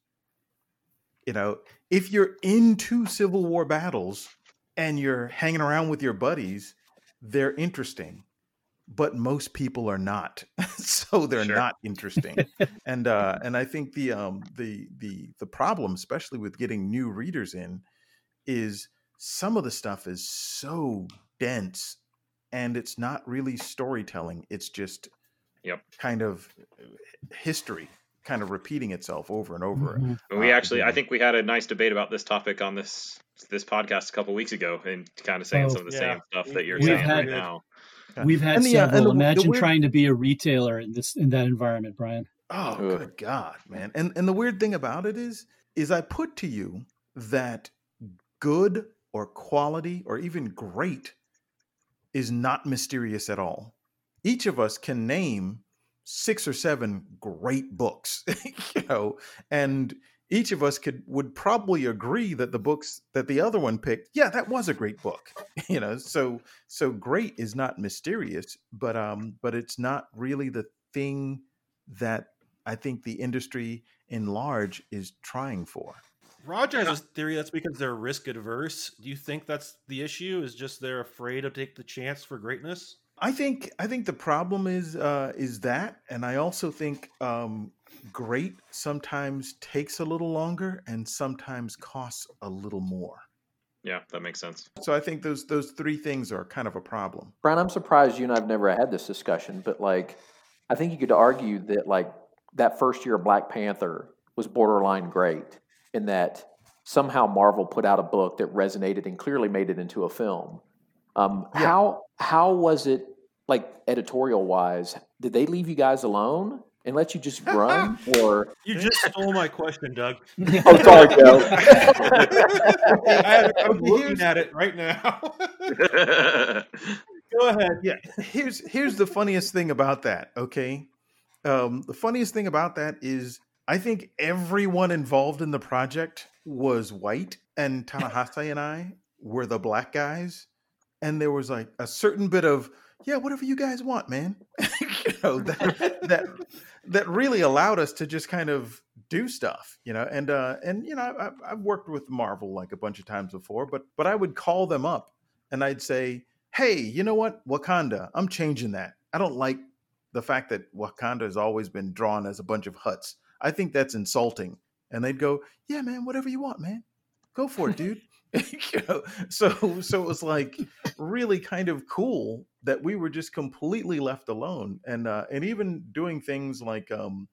You know, if you're into Civil War battles and you're hanging around with your buddies, they're interesting but most people are not so they're Sure. not interesting and uh and i think the um the the the problem especially with getting new readers in is some of the stuff is so dense and it's not really storytelling it's just Yep. kind of uh, history kind of repeating itself over and over Mhm. We actually, I think we had a nice debate about this topic on this this podcast a couple weeks ago, and kind of saying Oh. some of the Yeah. same stuff that you're We've saying had- right now. We've had And the, uh, and several. the- the Imagine weird- trying to be a retailer in this in that environment, Brian. Oh, Ugh. good God, man. And and the weird thing about it is is I put to you that good or quality or even great is not mysterious at all. Each of us can name six or seven great books, you know, and each of us could would probably agree that the books that the other one picked, yeah, that was a great book. You know, so so great is not mysterious, but um but it's not really the thing that I think the industry in large is trying for. Roger has a theory that's because they're risk adverse. Do you think that's the issue? Is just they're afraid to take the chance for greatness? I think I think the problem is uh, is that, and I also think um, great sometimes takes a little longer and sometimes costs a little more. Yeah, that makes sense. So I think those those three things are kind of a problem. Brian, I'm surprised you and I've never had this discussion, but like, I think you could argue that like that first year of Black Panther was borderline great in that somehow Marvel put out a book that resonated and clearly made it into a film. Um, How how was it like editorial wise? Did they leave you guys alone and let you just run, or You just stole my question, Doug. oh sorry, Joe. I, I'm looking at it right now. Go ahead. Yeah, here's here's the funniest thing about that. Okay, um, the funniest thing about that is I think everyone involved in the project was white, and Ta-Nehisi and I were the black guys, and there was like a certain bit of yeah, whatever you guys want, man. you know that that that really allowed us to just kind of do stuff, you know. And uh, and you know, I've, I've worked with Marvel like a bunch of times before, but but I would call them up and I'd say, hey, you know what, Wakanda, I'm changing that. I don't like the fact that Wakanda has always been drawn as a bunch of huts. I think that's insulting. And they'd go, yeah, man, whatever you want, man, go for it, dude. you know, so so it was like really kind of cool that we were just completely left alone, and uh, and even doing things like um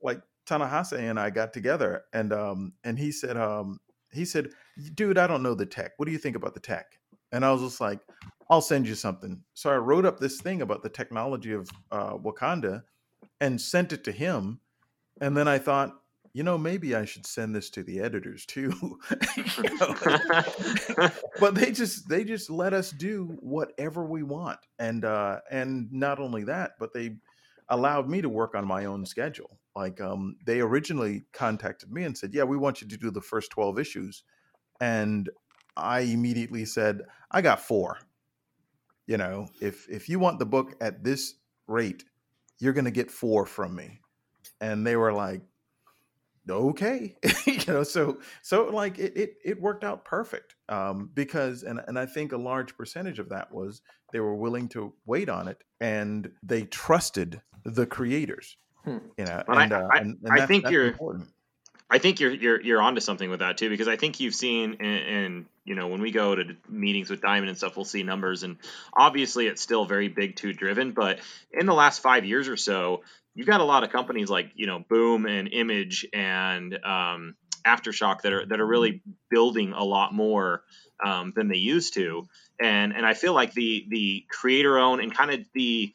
like Ta-Nehisi and I got together, and um and he said um he said, dude, I don't know the tech. What do you think about the tech? And I was just like, I'll send you something. So I wrote up this thing about the technology of uh, Wakanda and sent it to him. And then I thought, you know, maybe I should send this to the editors too. But they just they just let us do whatever we want. And uh and not only that, but they allowed me to work on my own schedule. Like um they originally contacted me and said, "Yeah, we want you to do the first 12 issues." And I immediately said, "I got 4." You know, if if you want the book at this rate, you're going to get 4 from me. And they were like, okay you know so so like it, it it worked out perfect um because and and i think a large percentage of that was they were willing to wait on it and they trusted the creators Hmm. you know I- and, uh, I- and, and I think you're- important I think you're you're you're onto something with that too because I think you've seen and, and you know when we go to meetings with Diamond and stuff we'll see numbers and obviously it's still very big two driven but in the last five years or so you've got a lot of companies like you know Boom and Image and um, Aftershock that are that are really building a lot more um, than they used to. And and I feel like the the creator owned and kind of the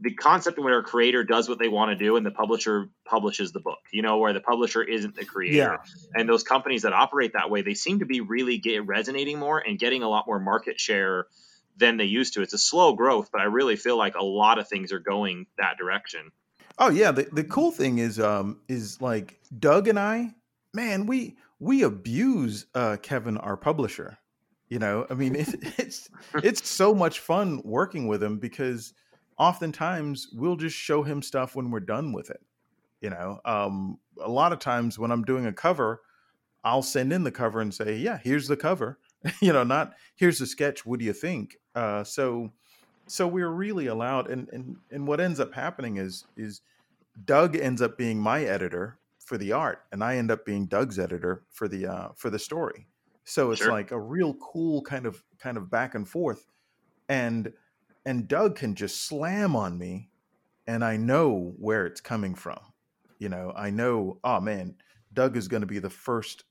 the concept where a creator does what they want to do and the publisher publishes the book you know where the publisher isn't the creator. Yeah. and those companies that operate that way they seem to be really get resonating more and getting a lot more market share than they used to. It's a slow growth but i really feel like a lot of things are going that direction Oh yeah, the, the cool thing is um is like Doug and I, man, we we abuse uh Kevin our publisher. You know, I mean it, it's it's so much fun working with him because oftentimes we'll just show him stuff when we're done with it. You know, um a lot of times when I'm doing a cover, I'll send in the cover and say, "Yeah, here's the cover." you know, not here's the sketch, what do you think? Uh so so we're really allowed and and and what ends up happening is is doug ends up being my editor for the art and i end up being doug's editor for the uh for the story so it's Sure. like a real cool kind of kind of back and forth and and doug can just slam on me and i know where it's coming from you know i know oh man doug is going to be the first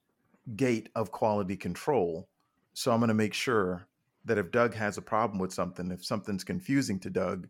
gate of quality control so i'm going to make sure that if Doug has a problem with something, if something's confusing to Doug,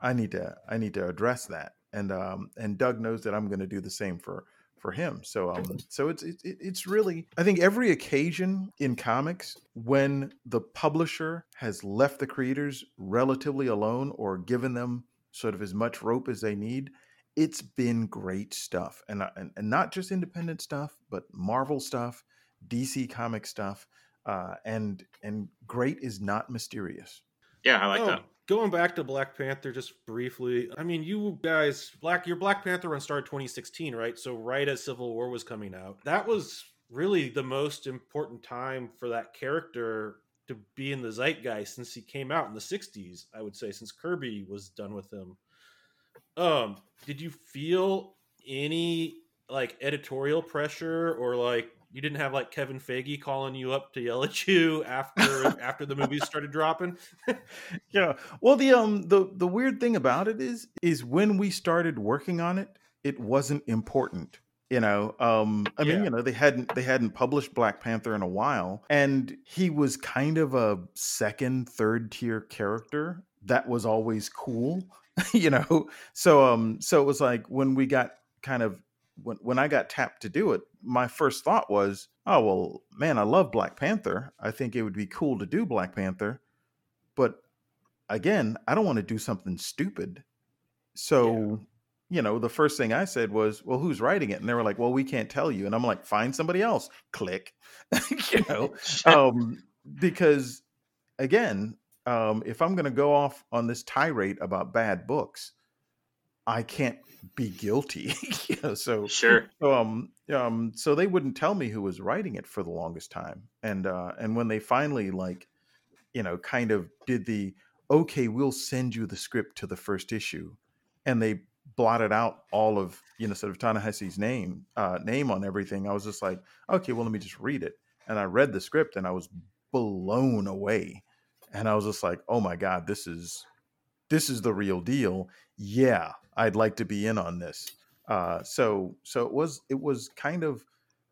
I need to I need to address that. And um and Doug knows that I'm going to do the same for for him. So um so it's it, it- it's really I think every occasion in comics when the publisher has left the creators relatively alone or given them sort of as much rope as they need, it's been great stuff. And and, and not just independent stuff, but Marvel stuff, DC comic stuff. Uh, and and great is not mysterious. yeah i like Oh, that Going back to Black Panther just briefly, I mean, you guys, Black, your Black Panther run started 2016, right? So right as Civil War was coming out, that was really the most important time for that character to be in the zeitgeist since he came out in the 60s. I would say since Kirby was done with him. Um, did you feel any like editorial pressure or like you didn't have like Kevin Feige calling you up to yell at you after after the movies started dropping? yeah. Well, the um the the weird thing about it is is when we started working on it, it wasn't important. You know, um, I mean, you know, they hadn't they hadn't published Black Panther in a while, and he was kind of a second, third tier character that was always cool. you know, so um, so it was like when we got kind of when when I got tapped to do it, my first thought was, oh well, man, I love Black Panther. I think it would be cool to do Black Panther, but again, I don't want to do something stupid. So, you know, the first thing I said was, "Well, who's writing it?" And they were like, "Well, we can't tell you." And I'm like, "Find somebody else." Click. you know, um, because again, um, if I'm going to go off on this tirade about bad books, I can't be guilty. you know, so Sure. so, um, um, so they wouldn't tell me who was writing it for the longest time, and uh, and when they finally like, you know, kind of did the okay, we'll send you the script to the first issue, and they blotted out all of you know sort of Ta-Nehisi's name uh, name on everything. I was just like, okay, well, let me just read it, and I read the script, and I was blown away, and I was just like, oh my god, this is this is the real deal. Yeah, I'd like to be in on this. Uh, so so it was it was kind of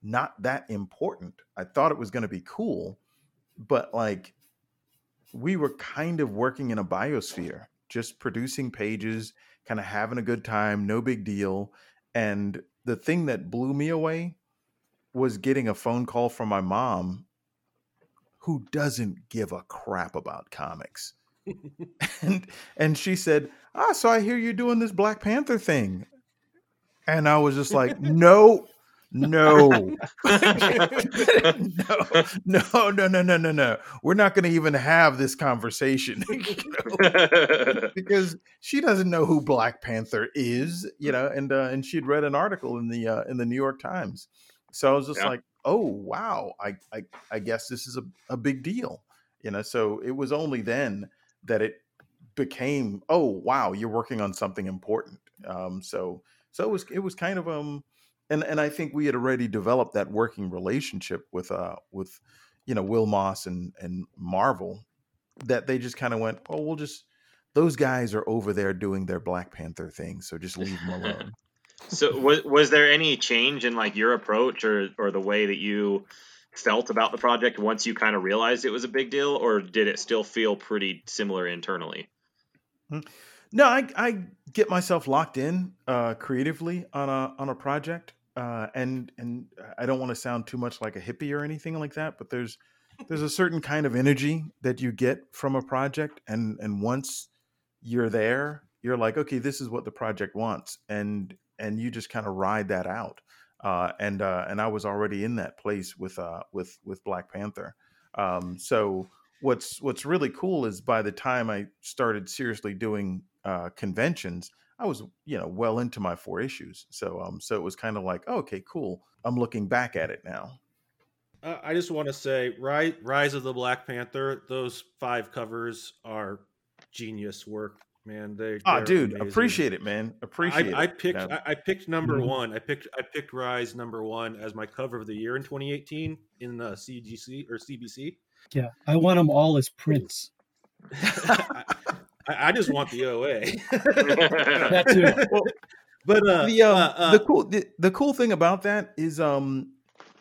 not that important. I thought it was going to be cool, but like we were kind of working in a biosphere, just producing pages, kind of having a good time, no big deal. And the thing that blew me away was getting a phone call from my mom who doesn't give a crap about comics. and and she said, "Ah, so I hear you're doing this Black Panther thing." And I was just like, "No, no. no, no, no, no, no, no. We're not going to even have this conversation you know? because she doesn't know who Black Panther is, you know. And uh, and she'd read an article in the uh, in the New York Times, so I was just yeah. like, oh wow, I, I I guess this is a, a big deal, you know. So it was only then that it became, "Oh wow, you're working on something important." Um, so so it was it was kind of um and and I think we had already developed that working relationship with uh with you know Wil Moss and and Marvel that they just kind of went, "Oh, we'll just those guys are over there doing their Black Panther thing, so just leave them alone." So was was there any change in like your approach or or the way that you felt about the project once you kind of realized it was a big deal, or did it still feel pretty similar internally? Hmm. No, I, I get myself locked in uh, creatively on a on a project, uh, and and I don't want to sound too much like a hippie or anything like that, but there's there's a certain kind of energy that you get from a project, and and once you're there, you're like, okay, this is what the project wants, and and you just kind of ride that out. Uh, and uh, and I was already in that place with uh, with with Black Panther. Um, so what's what's really cool is by the time I started seriously doing uh, conventions, I was you know well into my four issues. So um so it was kind of like oh, okay, cool. I'm looking back at it now. Uh, I just want to say, Rise, Rise of the Black Panther. Those five covers are genius work, man. They, Ah, they're dude, amazing. appreciate it, man. Appreciate I, I picked. Yeah. I, I picked number Mhm. one. I picked. I picked Rise number one as my cover of the year in 2018 in the CGC or CBC. Yeah, I want them all as prints. I, I just want the OA. That too. Well, but uh, the um, uh, uh, the cool the, the cool thing about that is um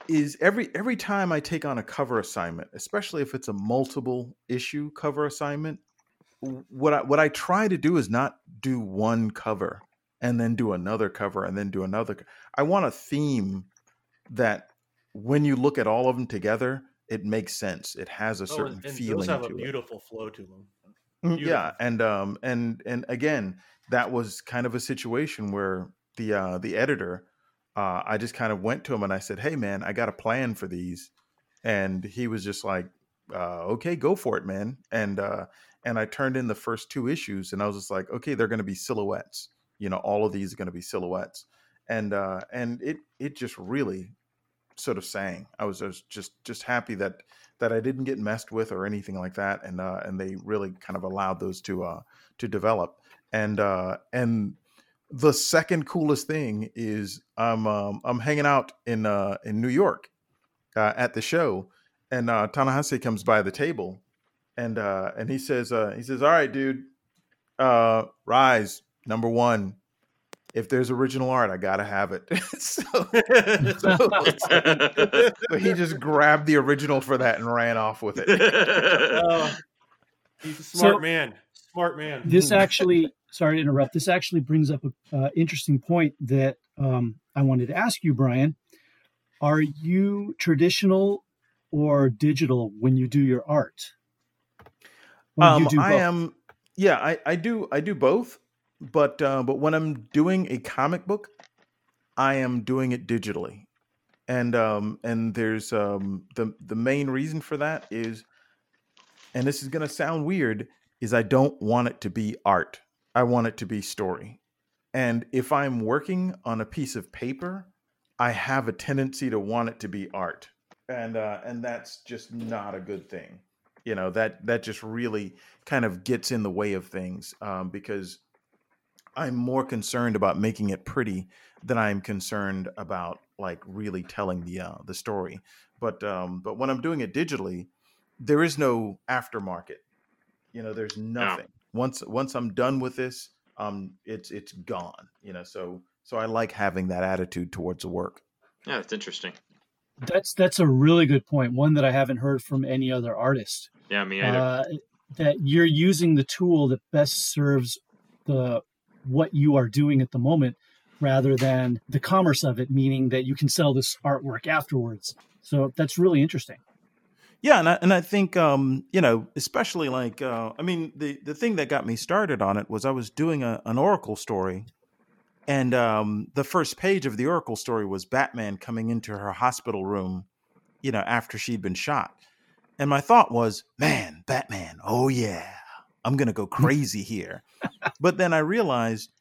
is every every time I take on a cover assignment, especially if it's a multiple issue cover assignment, w- what I what I try to do is not do one cover and then do another cover and then do another. I want a theme that when you look at all of them together, it makes sense. It has a oh, certain and, and feeling those have a to it. beautiful flow to them. Mm, Beautiful. Yeah, and um and and again, that was kind of a situation where the uh the editor uh I just kind of went to him and I said, "Hey man, I got a plan for these." And he was just like, uh okay, go for it, man. And uh and I turned in the first two issues and I was just like, "Okay, they're going to be silhouettes. You know, all of these are going to be silhouettes." And uh and it it just really sort of sang. I was, I was just just happy that that I didn't get messed with or anything like that, and uh, and they really kind of allowed those to uh, to develop. And uh, and the second coolest thing is I'm um, I'm hanging out in uh, in New York uh, at the show, and uh, Ta-Nehisi comes by the table, and uh, and he says uh, he says, "All right, dude, uh, rise number one." If there's original art, I gotta have it. so, so, so he just grabbed the original for that and ran off with it. Oh, he's a smart So- man. Smart man. This actually, sorry to interrupt. This actually brings up an uh, interesting point that um, I wanted to ask you, Brian. Are you traditional or digital when you do your art? Or Um, I am, yeah, I, I do, I do both, but uh, but when I'm doing a comic book, I am doing it digitally, and um, and there's um, the the main reason for that is, and this is gonna sound weird, is I don't want it to be art. I want it to be story, and if I'm working on a piece of paper, I have a tendency to want it to be art, and uh, and that's just not a good thing you know that that just really kind of gets in the way of things um, because i'm more concerned about making it pretty than i'm concerned about like really telling the uh, the story. But um, but when i'm doing it digitally there is no aftermarket. You know there's nothing. Once once i'm done with this um it's it's gone you know so so i like having that attitude towards the work. Yeah, that's interesting. That's that's a really good point. One that I haven't heard from any other artist. Yeah, me either. Uh, that you're using the tool that best serves the what you are doing at the moment, rather than the commerce of it, meaning that you can sell this artwork afterwards. So that's really interesting. Yeah, and I, and I think um, you know, especially like uh, I mean, the the thing that got me started on it was I was doing a, an Oracle story, and um, the first page of the Oracle story was Batman coming into her hospital room, you know, after she'd been shot, and my thought was, man, Batman, oh yeah, I'm gonna go crazy here, but then I realized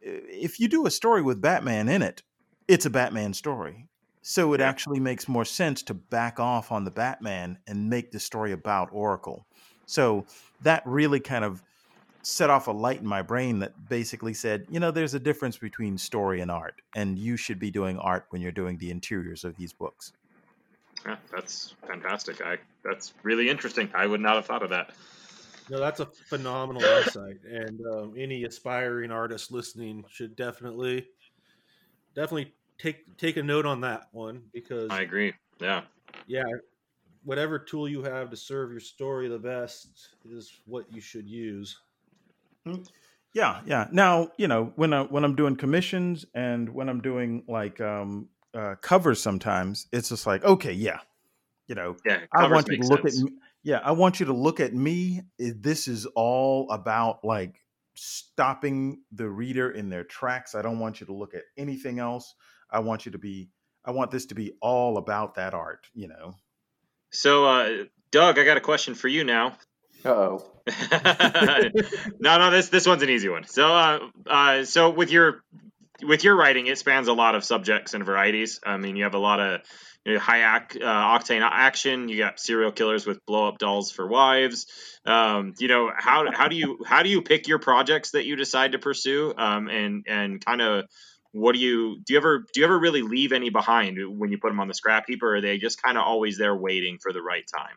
if you do a story with Batman in it, it's a Batman story. So it actually makes more sense to back off on the Batman and make the story about Oracle. So that really kind of set off a light in my brain that basically said, you know, there's a difference between story and art, and you should be doing art when you're doing the interiors of these books. Yeah, that's fantastic. I that's really interesting. I would not have thought of that. No, that's a phenomenal insight, and um, any aspiring artist listening should definitely, definitely take take a note on that one because I agree. Yeah. yeah, whatever tool you have to serve your story the best is what you should use. Yeah, yeah. Now, you know, when I when I'm doing commissions and when I'm doing like um uh covers sometimes, it's just like, okay, yeah. You know, Yeah, I want you to look sense. at me. Yeah, I want you to look at me. This is all about like stopping the reader in their tracks. I don't want you to look at anything else. I want you to be I want this to be all about that art, you know. So, uh, Doug, I got a question for you now. Oh. no, no, this this one's an easy one. So, uh, uh, so with your with your writing, it spans a lot of subjects and varieties. I mean, you have a lot of you know, high ac- uh, octane action. You got serial killers with blow up dolls for wives. Um, you know how how do you how do you pick your projects that you decide to pursue? Um, and and kind of what do you do? You ever do you ever really leave any behind when you put them on the scrap heap, or are they just kind of always there waiting for the right time?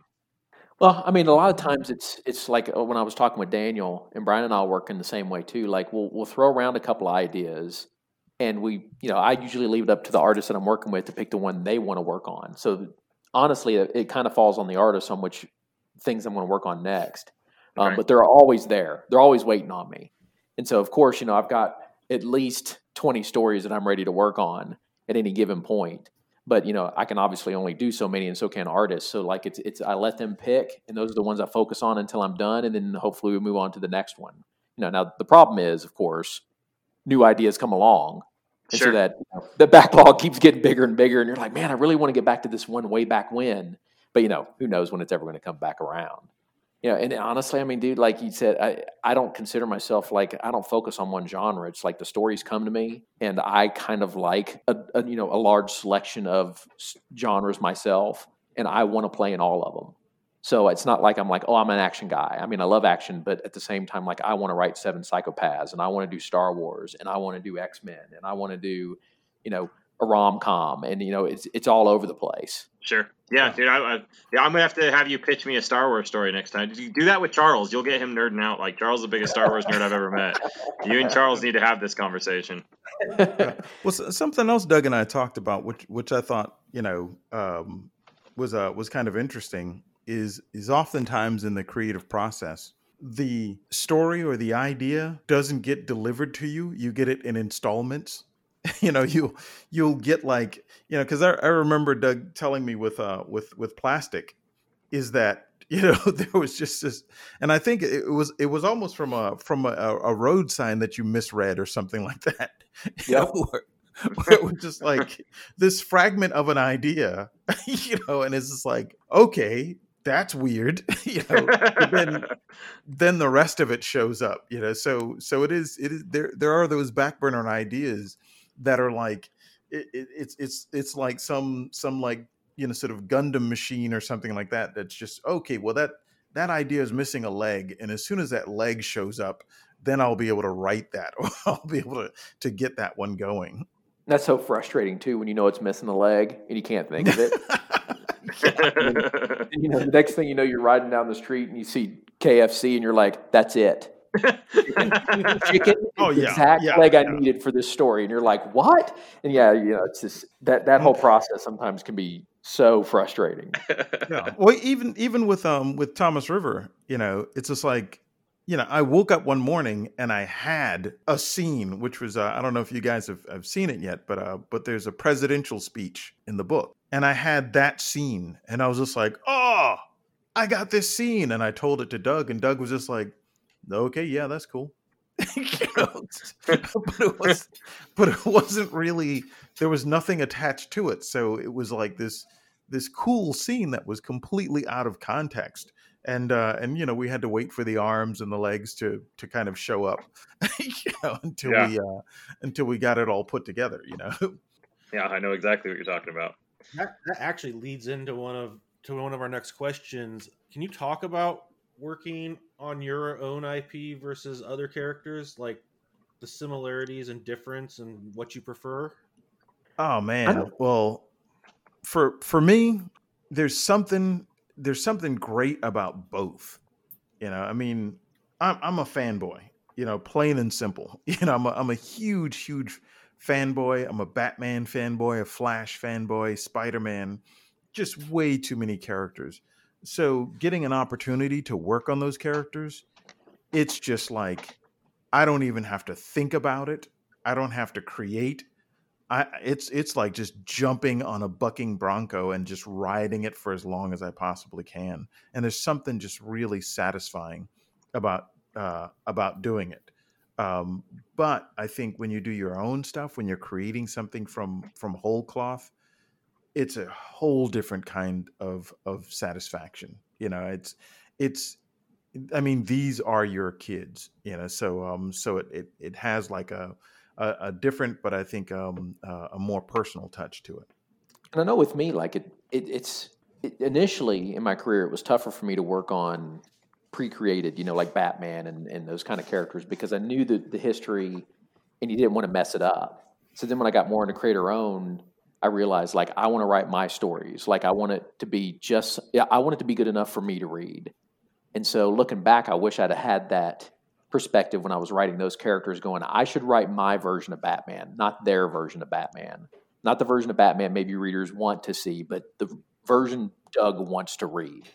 Well, I mean, a lot of times it's it's like uh, when I was talking with Daniel and Brian and I work in the same way too. Like we'll we'll throw around a couple of ideas, and we, you know, I usually leave it up to the artist that I'm working with to pick the one they want to work on. So honestly, it, it kind of falls on the artist on which things I'm going to work on next. Um, Right. But they're always there. They're always waiting on me. And so, of course, you know, I've got at least 20 stories that I'm ready to work on at any given point. But you know, I can obviously only do so many, and so can artists. So like, it's it's I let them pick, and those are the ones I focus on until I'm done, and then hopefully we move on to the next one. You know, now the problem is, of course, new ideas come along, and Sure. so that you know, the backlog keeps getting bigger and bigger, and you're like, man, I really want to get back to this one way back when. But you know, who knows when it's ever going to come back around? You know, and honestly, I mean, dude, like you said, I, I don't consider myself like I don't focus on one genre. It's like the stories come to me, and I kind of like a, a you know a large selection of genres myself, and I want to play in all of them. So it's not like I'm like, oh, I'm an action guy. I mean, I love action, but at the same time, like I want to write Seven Psychopaths, and I want to do Star Wars, and I want to do X Men, and I want to do, you know, a rom com, and you know, it's it's all over the place. Sure. Yeah, dude. I, I, yeah, I'm gonna have to have you pitch me a Star Wars story next time. If you do that with Charles, you'll get him nerding out. Like Charles, is the biggest Star Wars nerd I've ever met. You and Charles need to have this conversation. Well, something else Doug and I talked about, which which I thought you know um, was uh, was kind of interesting, is is oftentimes in the creative process, the story or the idea doesn't get delivered to you; you get it in installments. you know, you you'll get like you know, because I, I remember Doug telling me with uh with with plastic, is that you know there was just this and i think it was it was almost from a from a, a road sign that you misread or something like that. You know, where, where it was just like this fragment of an idea you know and it's just like okay that's weird you know then then the rest of it shows up you know? So so it is it is there there are those back burner ideas that are like it, it, it's it's it's like some some like you know sort of Gundam machine or something like that. That's just okay. Well, that that idea is missing a leg, and as soon as that leg shows up, then I'll be able to write that, or I'll be able to to get that one going. That's so frustrating too when you know it's missing a leg and you can't think of it. you know, the next thing you know, you're riding down the street and you see KFC and you're like, "That's it." Chicken, Oh, yeah, exact yeah, leg I needed for this story, and you're like, "What?" And yeah, you know, it's just that that whole process sometimes can be so frustrating. yeah. Well, even even with um with Thomas River, you know, it's just like you know, I woke up one morning and I had a scene, which was uh, I don't know if you guys have, have seen it yet, but uh, but there's a presidential speech in the book, and I had that scene, and I was just like, oh, I got this scene, and I told it to Doug, and Doug was just like, okay, yeah, that's cool. You know, but it was, but it wasn't really. There was nothing attached to it, so it was like this this cool scene that was completely out of context and uh and you know we had to wait for the arms and the legs to to kind of show up you know until Yeah. we uh until we got it all put together you know Yeah, I know exactly what you're talking about. That, that actually leads into one of to one of our next questions. Can you talk about working on your own IP versus other characters, like the similarities and difference and what you prefer? oh man. Well for for me there's something there's something great about both. You know i mean i'm, I'm a fanboy you know plain and simple. You know I'm a, I'm a huge huge fanboy. I'm a batman fanboy a flash fanboy spider-man just way too many characters so getting an opportunity to work on those characters it's just like I don't even have to think about it. I don't have to create. I it's it's like just jumping on a bucking bronco and just riding it for as long as I possibly can. And there's something just really satisfying about uh, about doing it. Um, but I think when you do your own stuff, when you're creating something from from whole cloth, it's a whole different kind of of satisfaction. You know, it's it's I mean, these are your kids, you know. So, um, so it it, it has like a, a, a different, but I think um, uh, a more personal touch to it. And I know with me, like it, it it's it, initially in my career, it was tougher for me to work on pre-created, you know, like Batman and, and those kind of characters because I knew the, the history and you didn't want to mess it up. So then when I got more into creator owned, I realized like I want to write my stories. Like I want it to be just I want it to be good enough for me to read. And so looking back, I wish I'd have had that perspective when I was writing those characters going, I should write my version of Batman, not their version of Batman. Not the version of Batman maybe readers want to see, but the version Doug wants to read.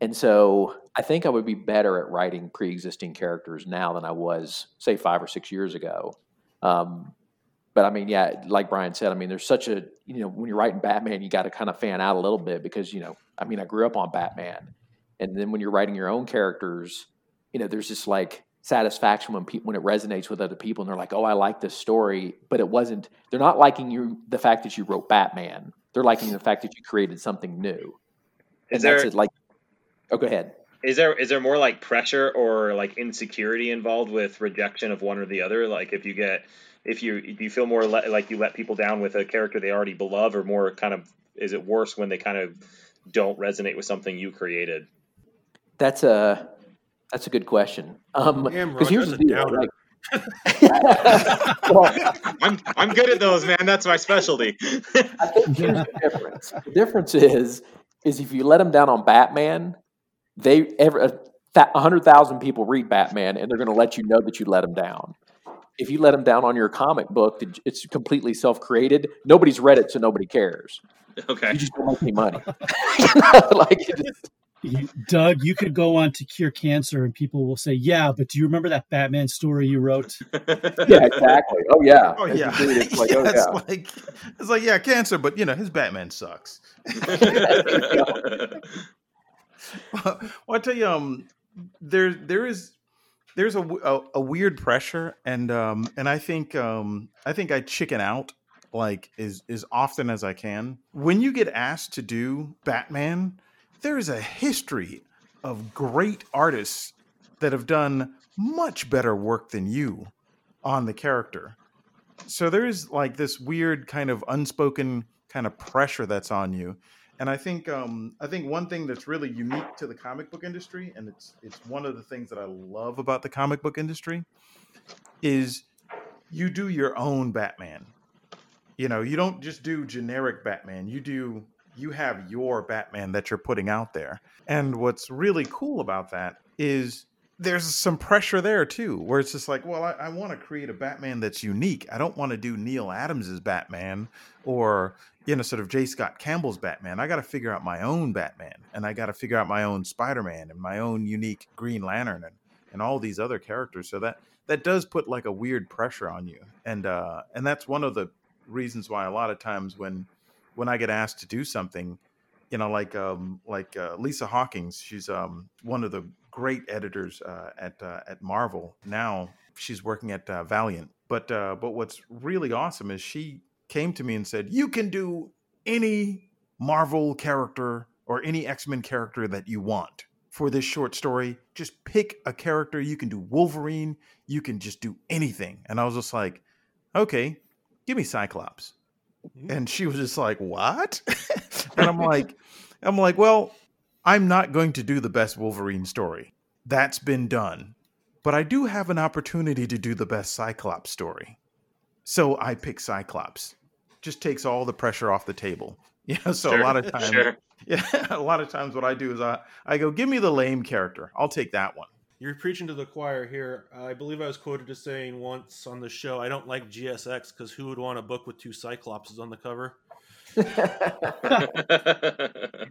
And so I think I would be better at writing pre existing characters now than I was, say, five or six years ago. Um, but I mean, yeah, like Brian said, I mean, there's such a, you know, when you're writing Batman, you got to kind of fan out a little bit because, you know, I mean, I grew up on Batman. And then when you're writing your own characters, you know, there's just like satisfaction when people when it resonates with other people and they're like, "Oh, I like this story," but it wasn't. They're not liking you the fact that you wrote Batman. They're liking the fact that you created something new. And Is there that's it, like? Oh, go ahead. Is there is there more like pressure or like insecurity involved with rejection of one or the other? Like if you get if you do you feel more le- like you let people down with a character they already love, or more kind of is it worse when they kind of don't resonate with something you created? That's a that's a good question. Um, because here's the a deal. downer. Like, I'm I'm good at those, man. That's my specialty. I think here's the difference. The difference is is if you let them down on Batman, they ever a hundred thousand people read Batman, and they're going to let you know that you let them down. If you let them down on your comic book, it's completely self-created. Nobody's read it, so nobody cares. Okay, you just don't make any money. You know, like You, Doug, you could go on to cure cancer, and people will say, "Yeah, but do you remember that Batman story you wrote?" yeah, exactly. Oh yeah. Oh yeah, it, it's like, yeah, oh, it's like it's like yeah, cancer, but you know his Batman sucks. well, I tell you, um, there there is there's a a weird pressure, and um, and I think um, I think I chicken out like as as often as I can. When you get asked to do Batman, there is a history of great artists that have done much better work than you on the character. So there is like this weird kind of unspoken kind of pressure that's on you. And I think um, I think one thing that's really unique to the comic book industry, and it's it's one of the things that I love about the comic book industry, is you do your own Batman. You know, you don't just do generic Batman. You do you have your Batman that you're putting out there. And what's really cool about that is there's some pressure there too, where it's just like, well, I, I want to create a Batman that's unique. I don't want to do Neil Adams's Batman or you know, sort of J. Scott Campbell's Batman. I got to figure out my own Batman, and I got to figure out my own Spider Man and my own unique Green Lantern and and all these other characters. So that that does put like a weird pressure on you, and uh, and that's one of the reasons why a lot of times when when I get asked to do something, you know, like um, like uh, Lisa Hawkins, she's um, one of the great editors uh, at uh, at Marvel. Now she's working at uh, Valiant. But uh, but what's really awesome is she came to me and said, "You can do any Marvel character or any X Men character that you want." For this short story, just pick a character. You can do Wolverine. You can just do anything. And I was just like, okay, give me Cyclops mm-hmm. and she was just like what and i'm like i'm like well i'm not going to do the best wolverine story that's been done but i do have an opportunity to do the best cyclops story so i pick cyclops just takes all the pressure off the table you know so Sure, a lot of times sure. yeah a lot of times what i do is i i go give me the lame character i'll take that one You're preaching to the choir here. I believe I was quoted as saying once on the show, I don't like GSX because who would want a book with two Cyclopses on the cover?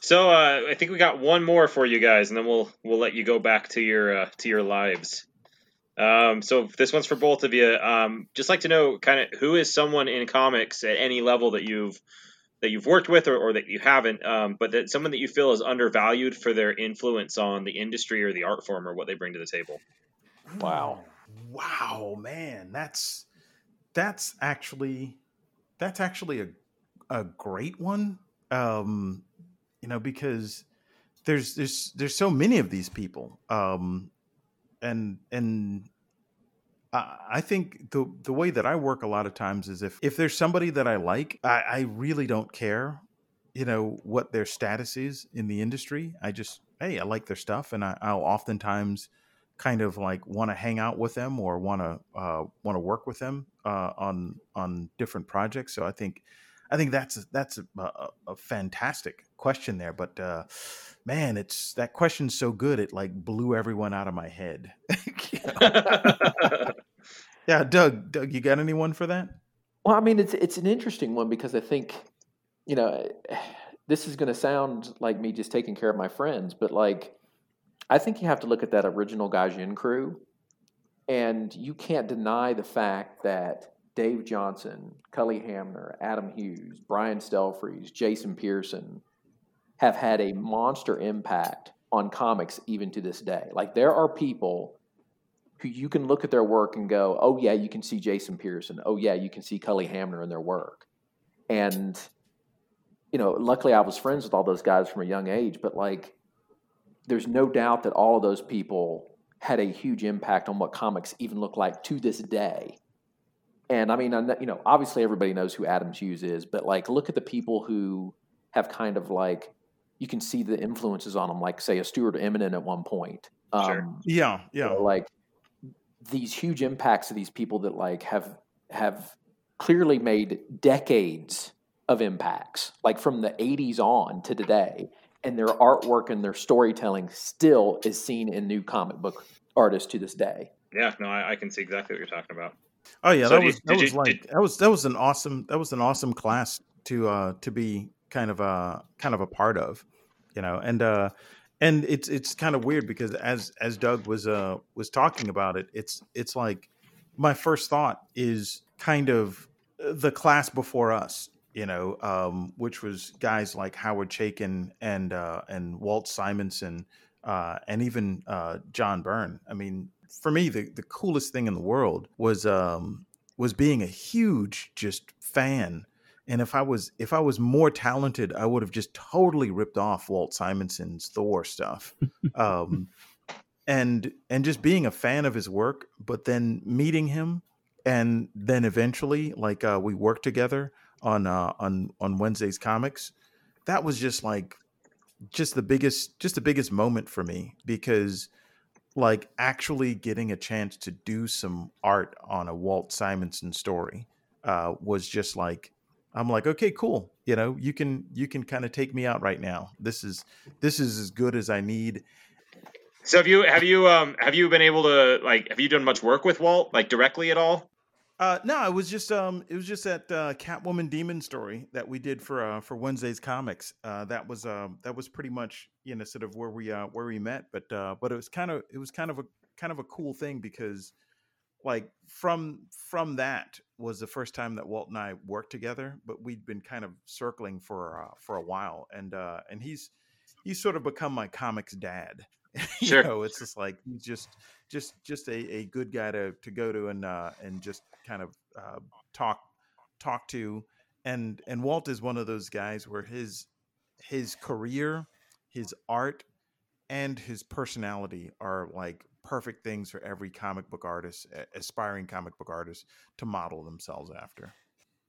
so uh, I think we got one more for you guys, and then we'll we'll let you go back to your uh, to your lives. Um, so this one's for both of you. Um, just like to know, kind of, who is someone in comics at any level that you've that you've worked with or, or that you haven't, um, but that someone that you feel is undervalued for their influence on the industry or the art form or what they bring to the table. Wow. Wow, man, that's that's actually that's actually a a great one. Um, you know, because there's there's there's so many of these people. Um, and and I think the the way that I work a lot of times is if if there's somebody that I like, I, I really don't care, you know, what their status is in the industry. I just hey, I like their stuff, and I, I'll oftentimes kind of like want to hang out with them or want to uh, want to work with them uh, on on different projects. So I think I think that's a, that's a, a, a fantastic question there. But uh, man, it's that question's so good it like blew everyone out of my head. yeah, Doug, Doug, you got anyone for that? Well, I mean, it's it's an interesting one because I think, you know, this is going to sound like me just taking care of my friends, but like, I think you have to look at that original Gaijin crew, and you can't deny the fact that Dave Johnson, Cully Hamner, Adam Hughes, Brian Stelfreeze, Jason Pearson have had a monster impact on comics even to this day. Like there are people who you can look at their work and go, "Oh yeah, you can see Jason Pearson. Oh yeah, you can see Cully Hamner in their work." And you know, luckily I was friends with all those guys from a young age, but like there's no doubt that all of those people had a huge impact on what comics even look like to this day. And I mean, you know, obviously everybody knows who Adam Hughes is, but like, look at the people who have kind of like, you can see the influences on them, like say a Stuart Immonen at one point. Um, sure. Yeah, yeah. You know, like these huge impacts of these people that like have have clearly made decades of impacts, like from the '80s on to today, and their artwork and their storytelling still is seen in new comic book artists to this day. Yeah, no, I, I can see exactly what you're talking about. Oh yeah, so that was you, that was you, like did, that was that was an awesome that was an awesome class to uh to be kind of a kind of a part of, you know, and uh and it's it's kind of weird because as as Doug was uh was talking about it, it's it's like my first thought is kind of the class before us, you know, um, which was guys like Howard Chaykin and uh, and Walt Simonson, uh, and even uh, John Byrne. I mean, for me, the, the coolest thing in the world was um, was being a huge just fan. And if I was if I was more talented, I would have just totally ripped off Walt Simonson's Thor stuff. um, and and just being a fan of his work, but then meeting him and then eventually like uh, we worked together on uh, on on Wednesday's comics. That was just like just the biggest just the biggest moment for me because like actually getting a chance to do some art on a Walt Simonson story uh, was just like I'm like okay cool you know you can you can kind of take me out right now this is this is as good as I need so have you have you um have you been able to like have you done much work with Walt like directly at all uh, no, it was just um, it was just that uh, Catwoman Demon story that we did for uh, for Wednesday's comics. Uh, that was um, that was pretty much you know sort of where we uh, where we met. But uh, but it was kind of it was kind of a kind of a cool thing because like from from that was the first time that Walt and I worked together. But we'd been kind of circling for uh, for a while, and uh, and he's he's sort of become my comics dad. you Sure. know, it's just like he's just just just a, a good guy to to go to and uh, and just kind of uh, talk talk to. And and Walt is one of those guys where his his career, his art, and his personality are like perfect things for every comic book artist, aspiring comic book artist, to model themselves after.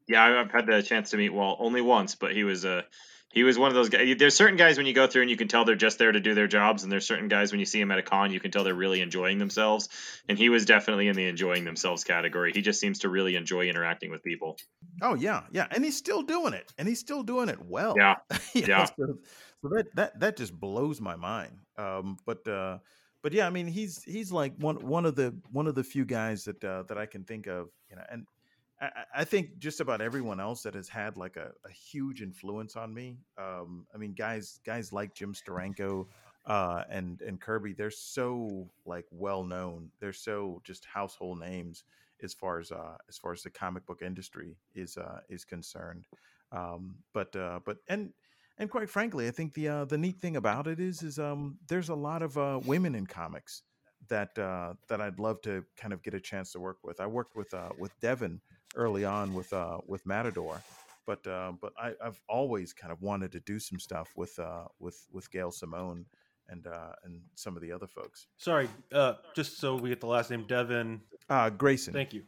Yeah, I've had the chance to meet Walt only once, but he was a he was one of those guys. There's certain guys when you go through and you can tell they're just there to do their jobs, and there's certain guys when you see them at a con, you can tell they're really enjoying themselves. And he was definitely in the enjoying themselves category. He just seems to really enjoy interacting with people. Oh yeah, yeah, and he's still doing it, and he's still doing it well. Yeah, know, yeah. So, so that that that just blows my mind. Um, but uh, but yeah, I mean, he's he's like one one of the one of the few guys that uh, that I can think of, you know, and I, I- think just about everyone else that has had like a, a huge influence on me. Um, I mean, guys guys like Jim Steranko, uh, and and Kirby, they're so like well known. They're so just household names as far as uh, as far as the comic book industry is uh, is concerned. Um, but uh, but and and quite frankly, I think the uh, the neat thing about it is is um, there's a lot of uh, women in comics that uh, that I'd love to kind of get a chance to work with. I worked with uh, with Devin early on with uh, with Matador, but uh, but I, I've always kind of wanted to do some stuff with uh, with with Gail Simone and uh, and some of the other folks. Sorry, uh, just so we get the last name, Devin Uh, Grayson. Thank you.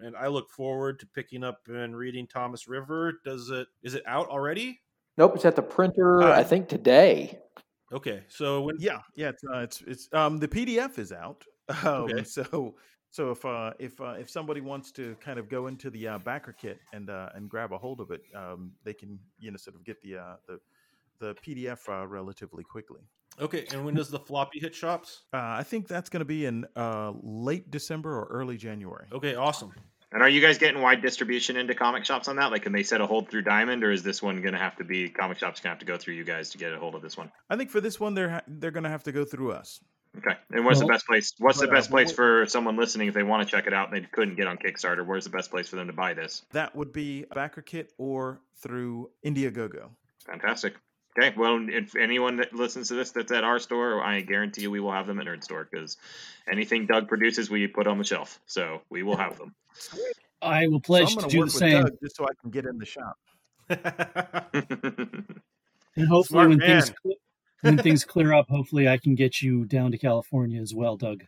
And I look forward to picking up and reading Thomas River. Does it is it out already? Nope, it's at the printer. Uh, I think today. Okay, so when Yeah, yeah, it's uh, it's it's um the PDF is out. Um, Okay. so so if uh if uh, if somebody wants to kind of go into the uh, backer kit and uh, and grab a hold of it, um, they can you know sort of get the uh, the the PDF uh, relatively quickly. Okay, and when does the floppy hit shops? Uh, I think that's going to be in uh, late December or early January. Okay, awesome. And are you guys getting wide distribution into comic shops on that? Like, can they set a hold through Diamond, or is this one going to have to be comic shops going to have to go through you guys to get a hold of this one? I think for this one, they're ha- they're going to have to go through us. Okay. And what's the best place? What's the but, uh, best place for someone listening if they want to check it out and they couldn't get on Kickstarter? Where's the best place for them to buy this? That would be backer kit or through Indiegogo. Fantastic. Okay. Well, if anyone that listens to this that's at our store, I guarantee you we will have them at Nerd Store because anything Doug produces, we put on the shelf. So we will have them. I will pledge I'm to do the same. Doug just so I can get in the shop. And hopefully, Smart when man. things when things clear up, hopefully, I can get you down to California as well, Doug.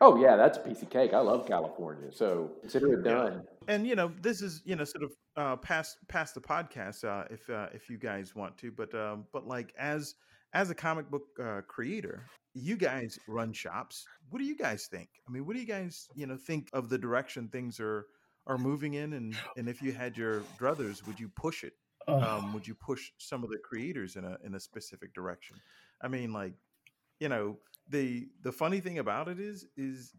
Oh yeah, that's a piece of cake. I love California, so consider it done. And you know, this is you know sort of uh, past past the podcast uh, if uh, if you guys want to, but um, but like as as a comic book uh, creator, you guys run shops. What do you guys think? I mean, what do you guys you know think of the direction things are are moving in? And and if you had your druthers, would you push it? Um, would you push some of the creators in a in a specific direction? I mean, like you know the the funny thing about it is is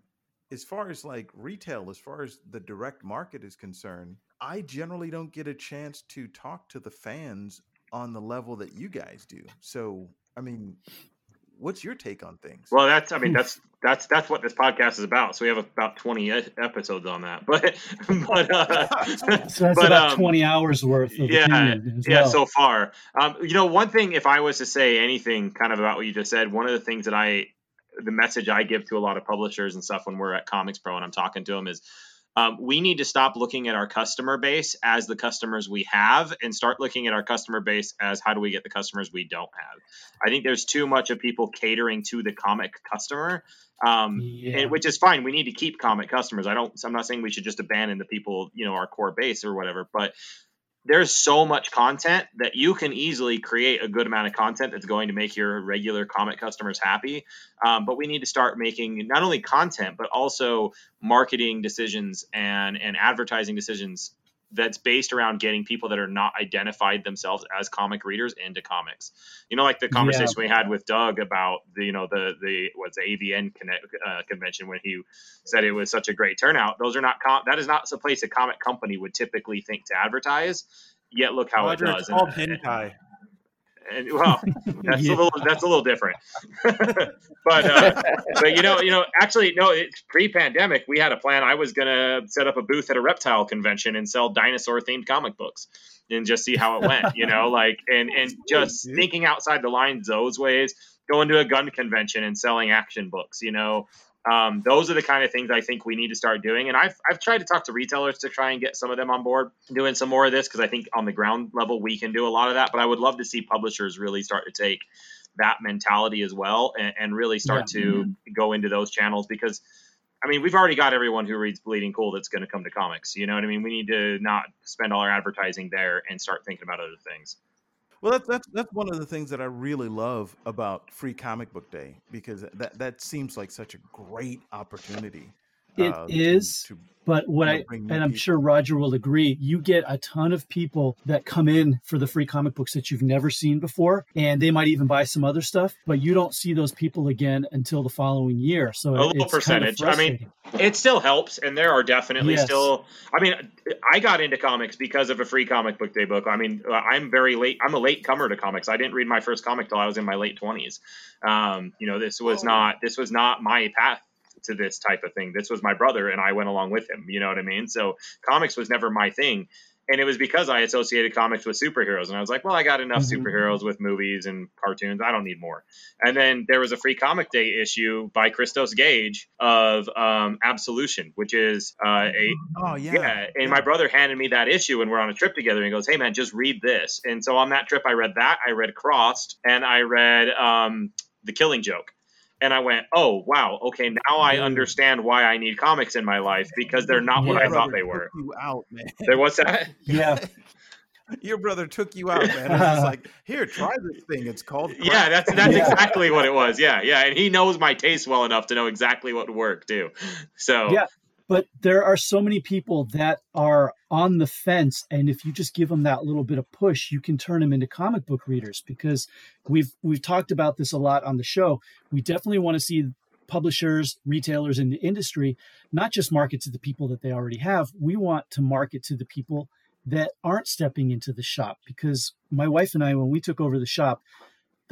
as far as like retail as far as the direct market is concerned i generally don't get a chance to talk to the fans on the level that you guys do so i mean what's your take on things Well, that's I mean that's that's that's what this podcast is about. So we have about twenty episodes on that. But but uh, So that's but, about um, 20 hours worth of yeah, opinion yeah. well. So far, um, you know, one thing, if I was to say anything kind of about what you just said, one of the things that I, the message I give to a lot of publishers and stuff when we're at Comics Pro and I'm talking to them is, um, we need to stop looking at our customer base as the customers we have and start looking at our customer base as how do we get the customers we don't have. I think there's too much of people catering to the comic customer, um, Yeah. and, which is fine. We need to keep comic customers. I don't. I'm not saying we should just abandon the people, you know, our core base or whatever. But there's so much content that you can easily create a good amount of content that's going to make your regular comic customers happy. Um, but we need to start making not only content but also marketing decisions and and advertising decisions that's based around getting people that are not identified themselves as comic readers into comics. You know, like the conversation we had with Doug about the you know the the what's the AVN connect, uh, convention when he said it was such a great turnout. Those are not com- that is not a place a comic company would typically think to advertise. Yet look how Roger, it it's does. called And- hentai. And well, that's Yeah. a little that's a little different. but uh, but you know you know actually no, it's pre-pandemic. We had a plan. I was gonna set up a booth at a reptile convention and sell dinosaur themed comic books and just see how it went. You know, like and and just thinking outside the lines those ways. Going to a gun convention and selling action books. You know. Um, those are the kind of things I think we need to start doing. And I've, I've tried to talk to retailers to try and get some of them on board doing some more of this because I think on the ground level we can do a lot of that. But I would love to see publishers really start to take that mentality as well and, and really start to go into those channels because I mean, we've already got everyone who reads Bleeding Cool that's going to come to comics. You know what I mean? We need to not spend all our advertising there and start thinking about other things. Well, that's that's that's one of the things that I really love about Free Comic Book Day because that that seems like such a great opportunity It uh, is, to, to but what I and I'm people. sure Roger will agree, you get a ton of people that come in for the free comic books that you've never seen before, and they might even buy some other stuff, but you don't see those people again until the following year. So a little it's kind of percentage. I mean, it still helps, and there are definitely Yes. still. I mean, I got into comics because of a free comic book day book. I mean, uh, I'm very late. I'm a late comer to comics. I didn't read my first comic till I was in my late twenties. Um, you know, this was not this was not my path to this type of thing. This was my brother, and I went along with him. You know what I mean? So comics was never my thing. And it was because I associated comics with superheroes. And I was like, well, I got enough Mhm. superheroes with movies and cartoons. I don't need more. And then there was a free comic day issue by Christos Gage of um, Absolution, which is uh, a Oh yeah. yeah. And my brother handed me that issue, and we're on a trip together. And he goes, "Hey man, just read this." And so on that trip, I read that. I read Crossed, and I read um, The Killing Joke. And I went, "Oh wow, okay, now I understand why I need comics in my life because they're not what Your I thought they were." You out, man. There was that. Yeah. Your brother took you out, man. It was like, here, try this thing. It's called. Yeah, that's that's Yeah. exactly what it was. Yeah, yeah, and he knows my taste well enough to know exactly what would work too. So Yeah, but there are so many people that are on the fence, and if you just give them that little bit of push, you can turn them into comic book readers. Because we've we've talked about this a lot on the show. We definitely want to see publishers, retailers in the industry not just market to the people that they already have. We want to market to the people that aren't stepping into the shop. Because my wife and I, when we took over the shop,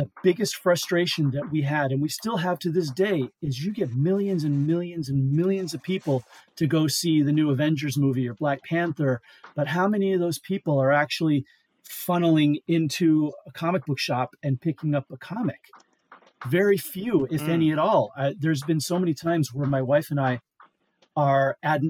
the biggest frustration that we had, and we still have to this day, is you get millions and millions and millions of people to go see the new Avengers movie or Black Panther. But how many of those people are actually funneling into a comic book shop and picking up a comic? Very few, if Mm. any at all. Uh, there's been so many times where my wife and I are at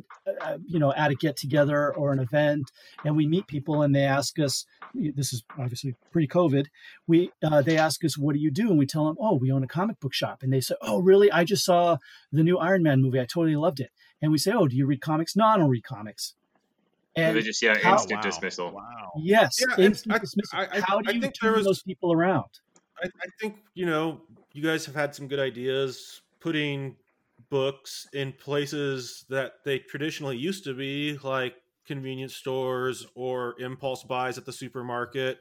uh, you know at a get together or an event and we meet people and they ask us this is obviously pre-covid we uh, they ask us what do you do? And we tell them oh we own a comic book shop. And they say oh really? I just saw the new iron man movie. I totally loved it. And we say oh do you read comics? No i don't read comics. And they just yeah, how- instant dismissal. Wow. yes Yeah, instant I- dismissal. I- I- how do I you think turn was- those people around? I, I think you know you guys have had some good ideas putting books in places that they traditionally used to be like convenience stores or impulse buys at the supermarket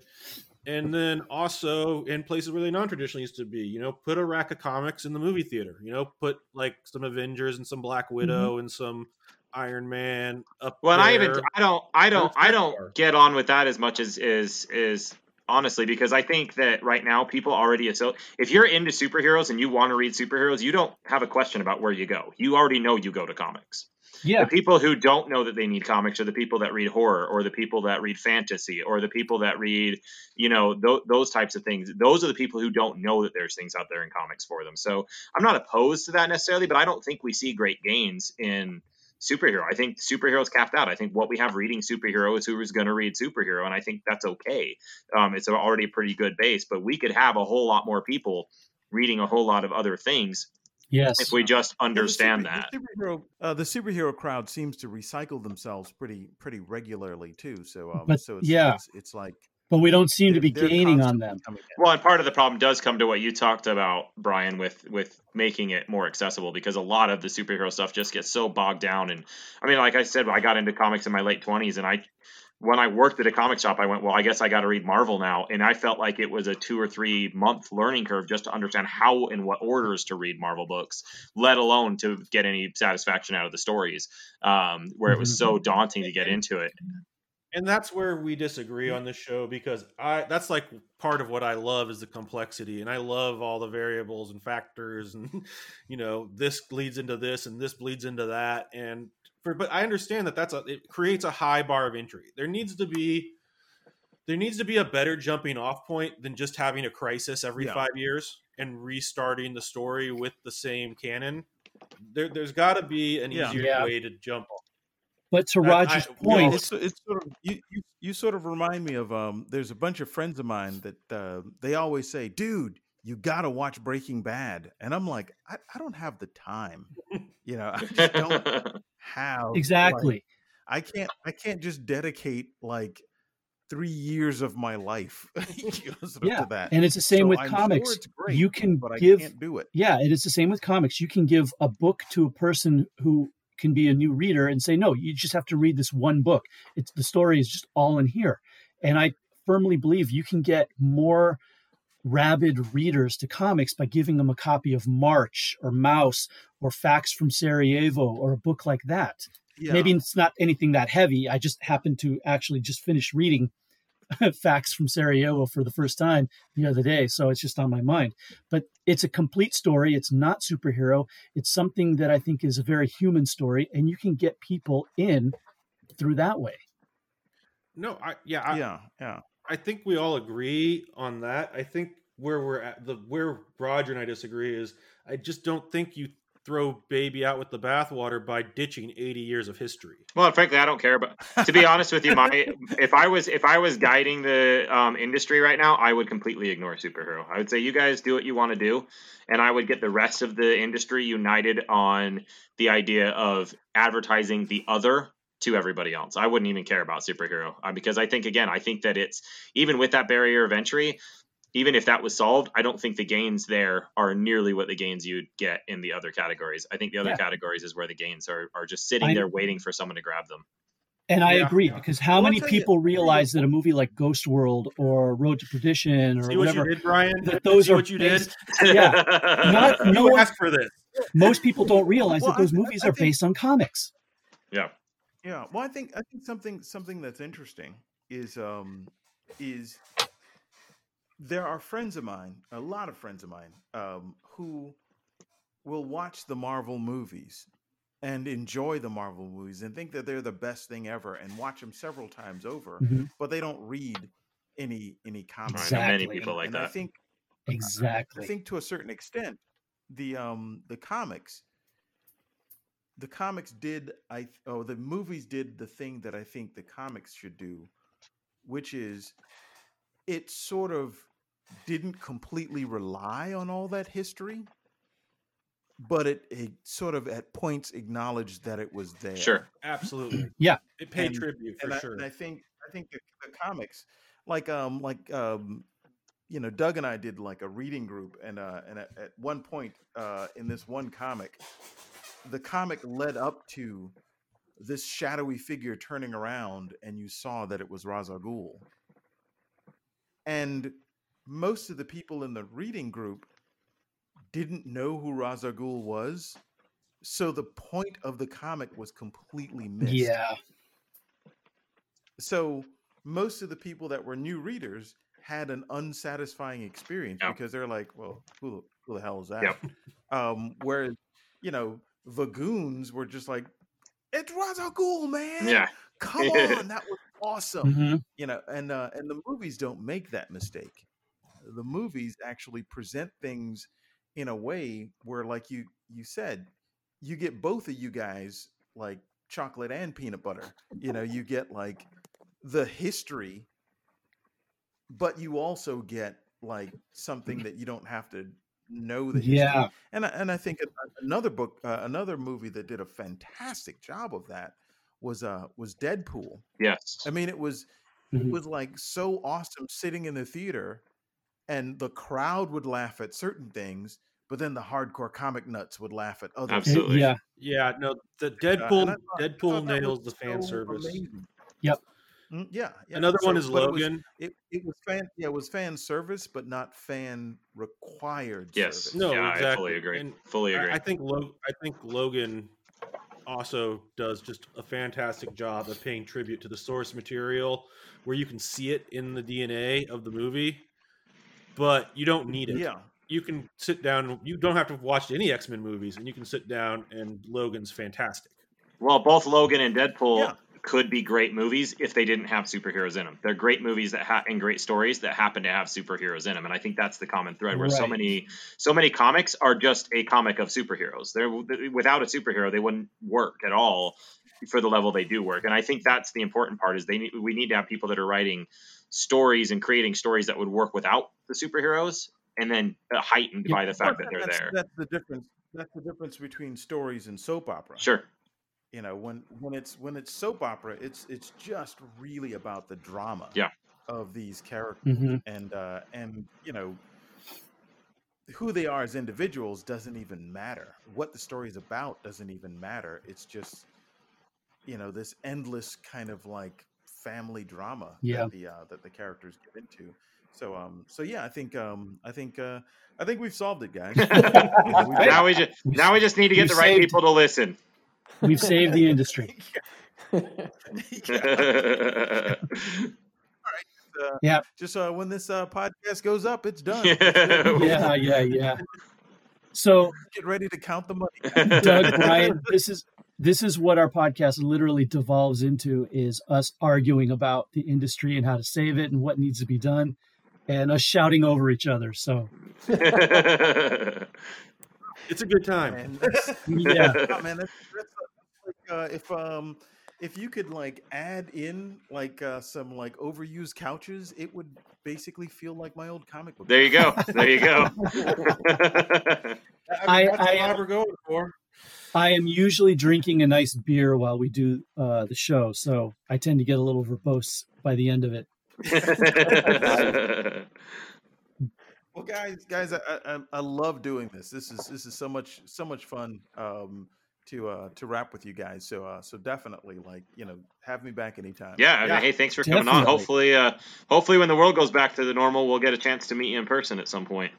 and then also in places where they non-traditionally used to be you know put a rack of comics in the movie theater you know put like some avengers and some black widow mm-hmm. and some iron man up Well, I even. I don't I don't I don't get on with that as much as is is honestly because I think that right now people already so if you're into superheroes and you want to read superheroes, you don't have a question about where you go. You already know you go to comics. yeah The people who don't know that they need comics are the people that read horror or the people that read fantasy or the people that read, you know, th- those types of things. Those are the people who don't know that there's things out there in comics for them. So I'm not opposed to that necessarily, but I don't think we see great gains in superhero. I think superheroes capped out. I think what we have reading superhero is who is going to read superhero, and I think that's okay. Um, it's already a pretty good base, but we could have a whole lot more people reading a whole lot of other things yes if we just Yeah, the understand super- that. The superhero, uh, the superhero crowd seems to recycle themselves pretty pretty regularly too. So, um, But, so it's, yeah. it's, it's like but we don't seem to they're- be gaining on them. Well, and part of the problem does come to what you talked about, Brian, with with making it more accessible because a lot of the superhero stuff just gets so bogged down. And I mean, like I said, I got into comics in my late twenties, and I when I worked at a comic shop, I went, well, I guess I got to read Marvel now, and I felt like it was a two or three month learning curve just to understand how and what orders to read Marvel books, let alone to get any satisfaction out of the stories, um, where it was so daunting to get into it. And that's where we disagree mm. on this show because i that's like part of what i love is the complexity and i love all the variables and factors and you know this leads into this and this bleeds into that and for but i understand that that's a it creates a high bar of entry there needs to be there needs to be a better jumping off point than just having a crisis every Yeah. five years and restarting the story with the same canon there, there's got to be an Yeah. easier Yeah. way to jump off but to roger's I- point It's it's sort of you, you you sort of remind me of um. There's a bunch of friends of mine that uh, they always say, "Dude, you got to watch Breaking Bad," and I'm like, I, I don't have the time. You know, I just don't have like, exactly I can't I can't just dedicate like three years of my life you know, sort of Yeah, to that. and it's the same So with I'm sure comics. it's great, you can but give I can't do it. Yeah, it is the same with comics. You can give a book to a person who can be a new reader and say, no, you just have to read this one book. It's the story is just all in here. And I firmly believe you can get more rabid readers to comics by giving them a copy of March or Mouse or Fax from Sarajevo or a book like that. Yeah. Maybe it's not anything that heavy. I just happened to actually just finish reading Fax from Sarajevo for the first time the other day, so it's just on my mind. But it's a complete story. It's not superhero. It's something that I think is a very human story, and you can get people in through that way. No, I yeah, I, yeah, yeah. I think we all agree on that. I think where we're at the where Roger and I disagree is I just don't think you throw baby out with the bathwater by ditching 80 years of history. Well, frankly, I don't care. But to be honest with you, my if I was if I was guiding the um, industry right now, I would completely ignore superhero. I would say you guys do what you want to do, and I would get the rest of the industry united on the idea of advertising the other to everybody else. I wouldn't even care about superhero uh, because I think again, I think that it's even with that barrier of entry, even if that was solved, I don't think the gains there are nearly what the gains you'd get in the other categories. I think the other Yeah. categories is where the gains are are just sitting I- there waiting for someone to grab them. And I Yeah. agree because how Well, many tell you- people realize that a movie like Ghost World or Road to Perdition or See what you whatever did, Brian? that those See are what you did? yeah, not no one, asked for this. most people don't realize Well, that those I- movies I are think- based on comics. Yeah. Yeah. Well, I think I think something something that's interesting is um is there are friends of mine, a lot of friends of mine, um, who will watch the Marvel movies and enjoy the Marvel movies and think that they're the best thing ever and watch them several times over, Mhm. but they don't read any any comics. I many people like and I that. think Exactly. I think to a certain extent, the um the comics, the comics did I oh the movies did the thing that I think the comics should do, which is it sort of didn't completely rely on all that history, but it, it sort of at points acknowledged that it was there. Sure. Absolutely. Yeah. It paid And- tribute for and I, sure. and I think I think the, the comics, like um like um you know Doug and I did like a reading group, and uh and at, at one point uh in this one comic, the comic led up to this shadowy figure turning around, and you saw that it was Ra's al Ghul. And most of the people in the reading group didn't know who Ra's al Ghul was, so the point of the comic was completely missed Yeah. so most of the people that were new readers had an unsatisfying experience Yeah. because they're like, well, who, the- who the hell is that? Yep. Um, whereas, you know, the goons were just like, it's Ra's al Ghul, man. Yeah. Come on, that was awesome. Mhm. You know, and uh, and the movies don't make that mistake. The movies actually present things in a way where, like you you said, you get both of you guys like chocolate and peanut butter. You know, you get like the history, but you also get like something that you don't have to know the history. Yeah. And I, and I think another book, uh, another movie that did a fantastic job of that was uh was Deadpool. Yes. I mean, it was it Mhm. was like so awesome sitting in the theater, and the crowd would laugh at certain things, but then the hardcore comic nuts would laugh at other. Absolutely. things. Yeah. Yeah, no, the Deadpool I thought- Deadpool nails the fan so service. amazing. Yep. Mm, yeah, yeah. Another one is but it was- Logan. It, it was fan. Yeah, it was fan service, but not fan required. Yes. service. No, yeah, exactly. I fully agree. And fully agree. I, I think Lo- I think Logan also does just a fantastic job of paying tribute to the source material, where you can see it in the DNA of the movie, but you don't need it. Yeah. You can sit down. You don't have to watch any X Men movies, and you can sit down and Logan's fantastic. Well, both Logan and Deadpool Yeah. could be great movies if they didn't have superheroes in them. They're great movies that ha- and great stories that happen to have superheroes in them, and I think that's the common thread. Where so many so many comics are just a comic of superheroes. They're without a superhero, they wouldn't work at all for the level they do work. And I think that's the important part is they need, we need to have people that are writing stories and creating stories that would work without the superheroes, and then uh, heightened by the fact that they're that's, there. That's the difference. That's the difference between stories and soap opera. Sure. You know, when when it's when it's soap opera, it's it's just really about the drama. Yeah. Of these characters, Mhm. and uh, and you know, who they are as individuals doesn't even matter. What the story is about doesn't even matter. It's just you know this endless kind of like family drama Yeah. that the uh, that the characters get into. So um so yeah, I think um I think uh I think we've solved it, guys. You know, we've- now we just now we just need to get You the right saved- people to listen. We've saved the industry. uh, Yeah. Just uh, when this uh, podcast goes up, it's done. Yeah, yeah, yeah. So Get ready to count the money. Doug, Brian, this is this is what our podcast literally devolves into is us arguing about the industry and how to save it and what needs to be done and us shouting over each other. So It's a good time. Man, that's- Yeah. Oh, man, that's, that's like uh, if um if you could like add in like uh, some like overused couches, it would basically feel like my old comic book. There you go. There you go. I, That's I, what we're going for. I am usually drinking a nice beer while we do uh, the show, so I tend to get a little verbose by the end of it. Well, guys, guys, I, I I love doing this. This is this is so much so much fun um to uh to rap with you guys. So uh so definitely like you know have me back anytime. Yeah, I mean, hey, thanks for coming on. Hopefully, uh, hopefully, when the world goes back to the normal, we'll get a chance to meet you in person at some point.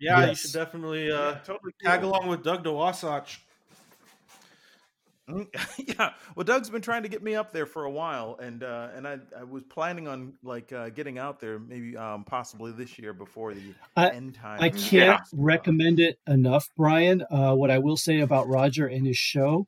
Yeah, you should definitely uh, Yeah, totally tag cool. along with Doug to Wasatch. Mm, yeah. Well, Doug's been trying to get me up there for a while, and uh, and I, I was planning on like uh, getting out there maybe um, possibly this year before the I- end time. I can't recommend it enough, Brian. Uh, what I will say about Roger and his show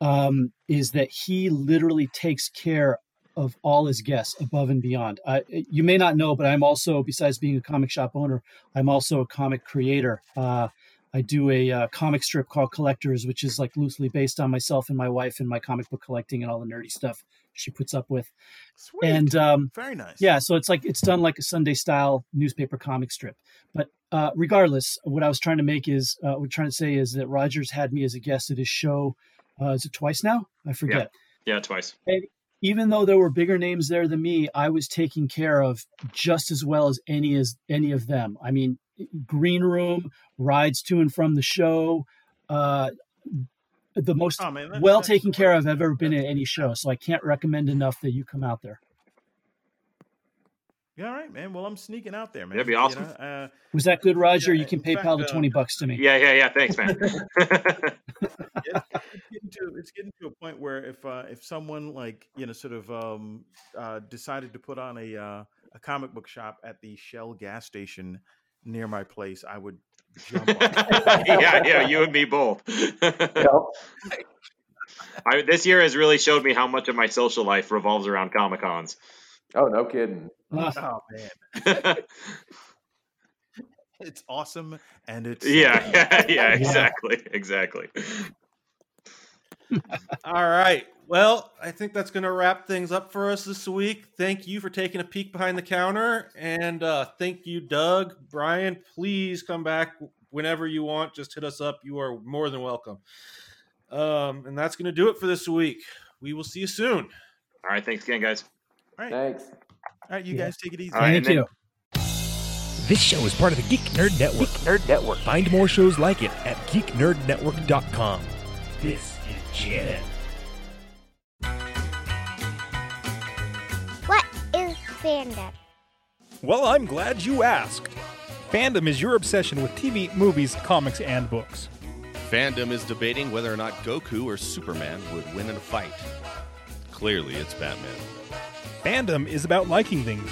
um, is that he literally takes care of all his guests above and beyond. Uh, you may not know, but I'm also, besides being a comic shop owner, I'm also a comic creator. Uh, I do a uh, comic strip called Collectors, which is like loosely based on myself and my wife and my comic book collecting and all the nerdy stuff she puts up with. Sweet. And um, Very nice. yeah, so it's like it's done like a Sunday style newspaper comic strip. But uh, regardless, what I was trying to make is uh, what we're trying to say is that Rogers had me as a guest at his show. Uh, is it twice now? I forget. Yeah, twice. And even though there were bigger names there than me, I was taken care of just as well as any as any of them. I mean, green room, rides to and from the show, uh, the most Oh, man, well that's taken care of I've ever been at any show. So I can't recommend enough that you come out there. Yeah, all right, man. Well, I'm sneaking out there, man. That'd be You awesome. know, uh, Was that good, Roger? Yeah, you can in PayPal the fact, uh, twenty bucks to me. Yeah, yeah, yeah. Thanks, man. it's, it's getting to it's getting to a point where if uh, if someone like you know sort of um, uh, decided to put on a uh, a comic book shop at the Shell gas station near my place, I would jump on. yeah, yeah. You and me both. I, this year has really showed me how much of my social life revolves around comic cons. Oh, no kidding. oh man, it's awesome and it's yeah, yeah, yeah. Exactly, exactly. All right. Well, I think that's going to wrap things up for us this week. Thank you for taking a peek behind the counter. And uh, thank you, Doug. Brian, please come back whenever you want. Just hit us up. You are more than welcome. Um, and that's going to do it for this week. We will see you soon. All right, thanks again, guys. All right, Thanks. all right, you guys take it easy. All right, Thank you. This show is part of the Geek Nerd Network. Geek Nerd Network. Find more shows like it at geeknerdnetwork.com. This is Janet. Fandom? Well, I'm glad you asked. Fandom is your obsession with TV, movies, comics, and books. Fandom is debating whether or not Goku or Superman would win in a fight. Clearly, it's Batman. Fandom is about liking things.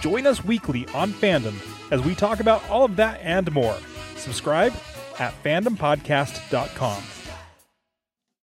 Join us weekly on Fandom as we talk about all of that and more. Subscribe at fandompodcast.com.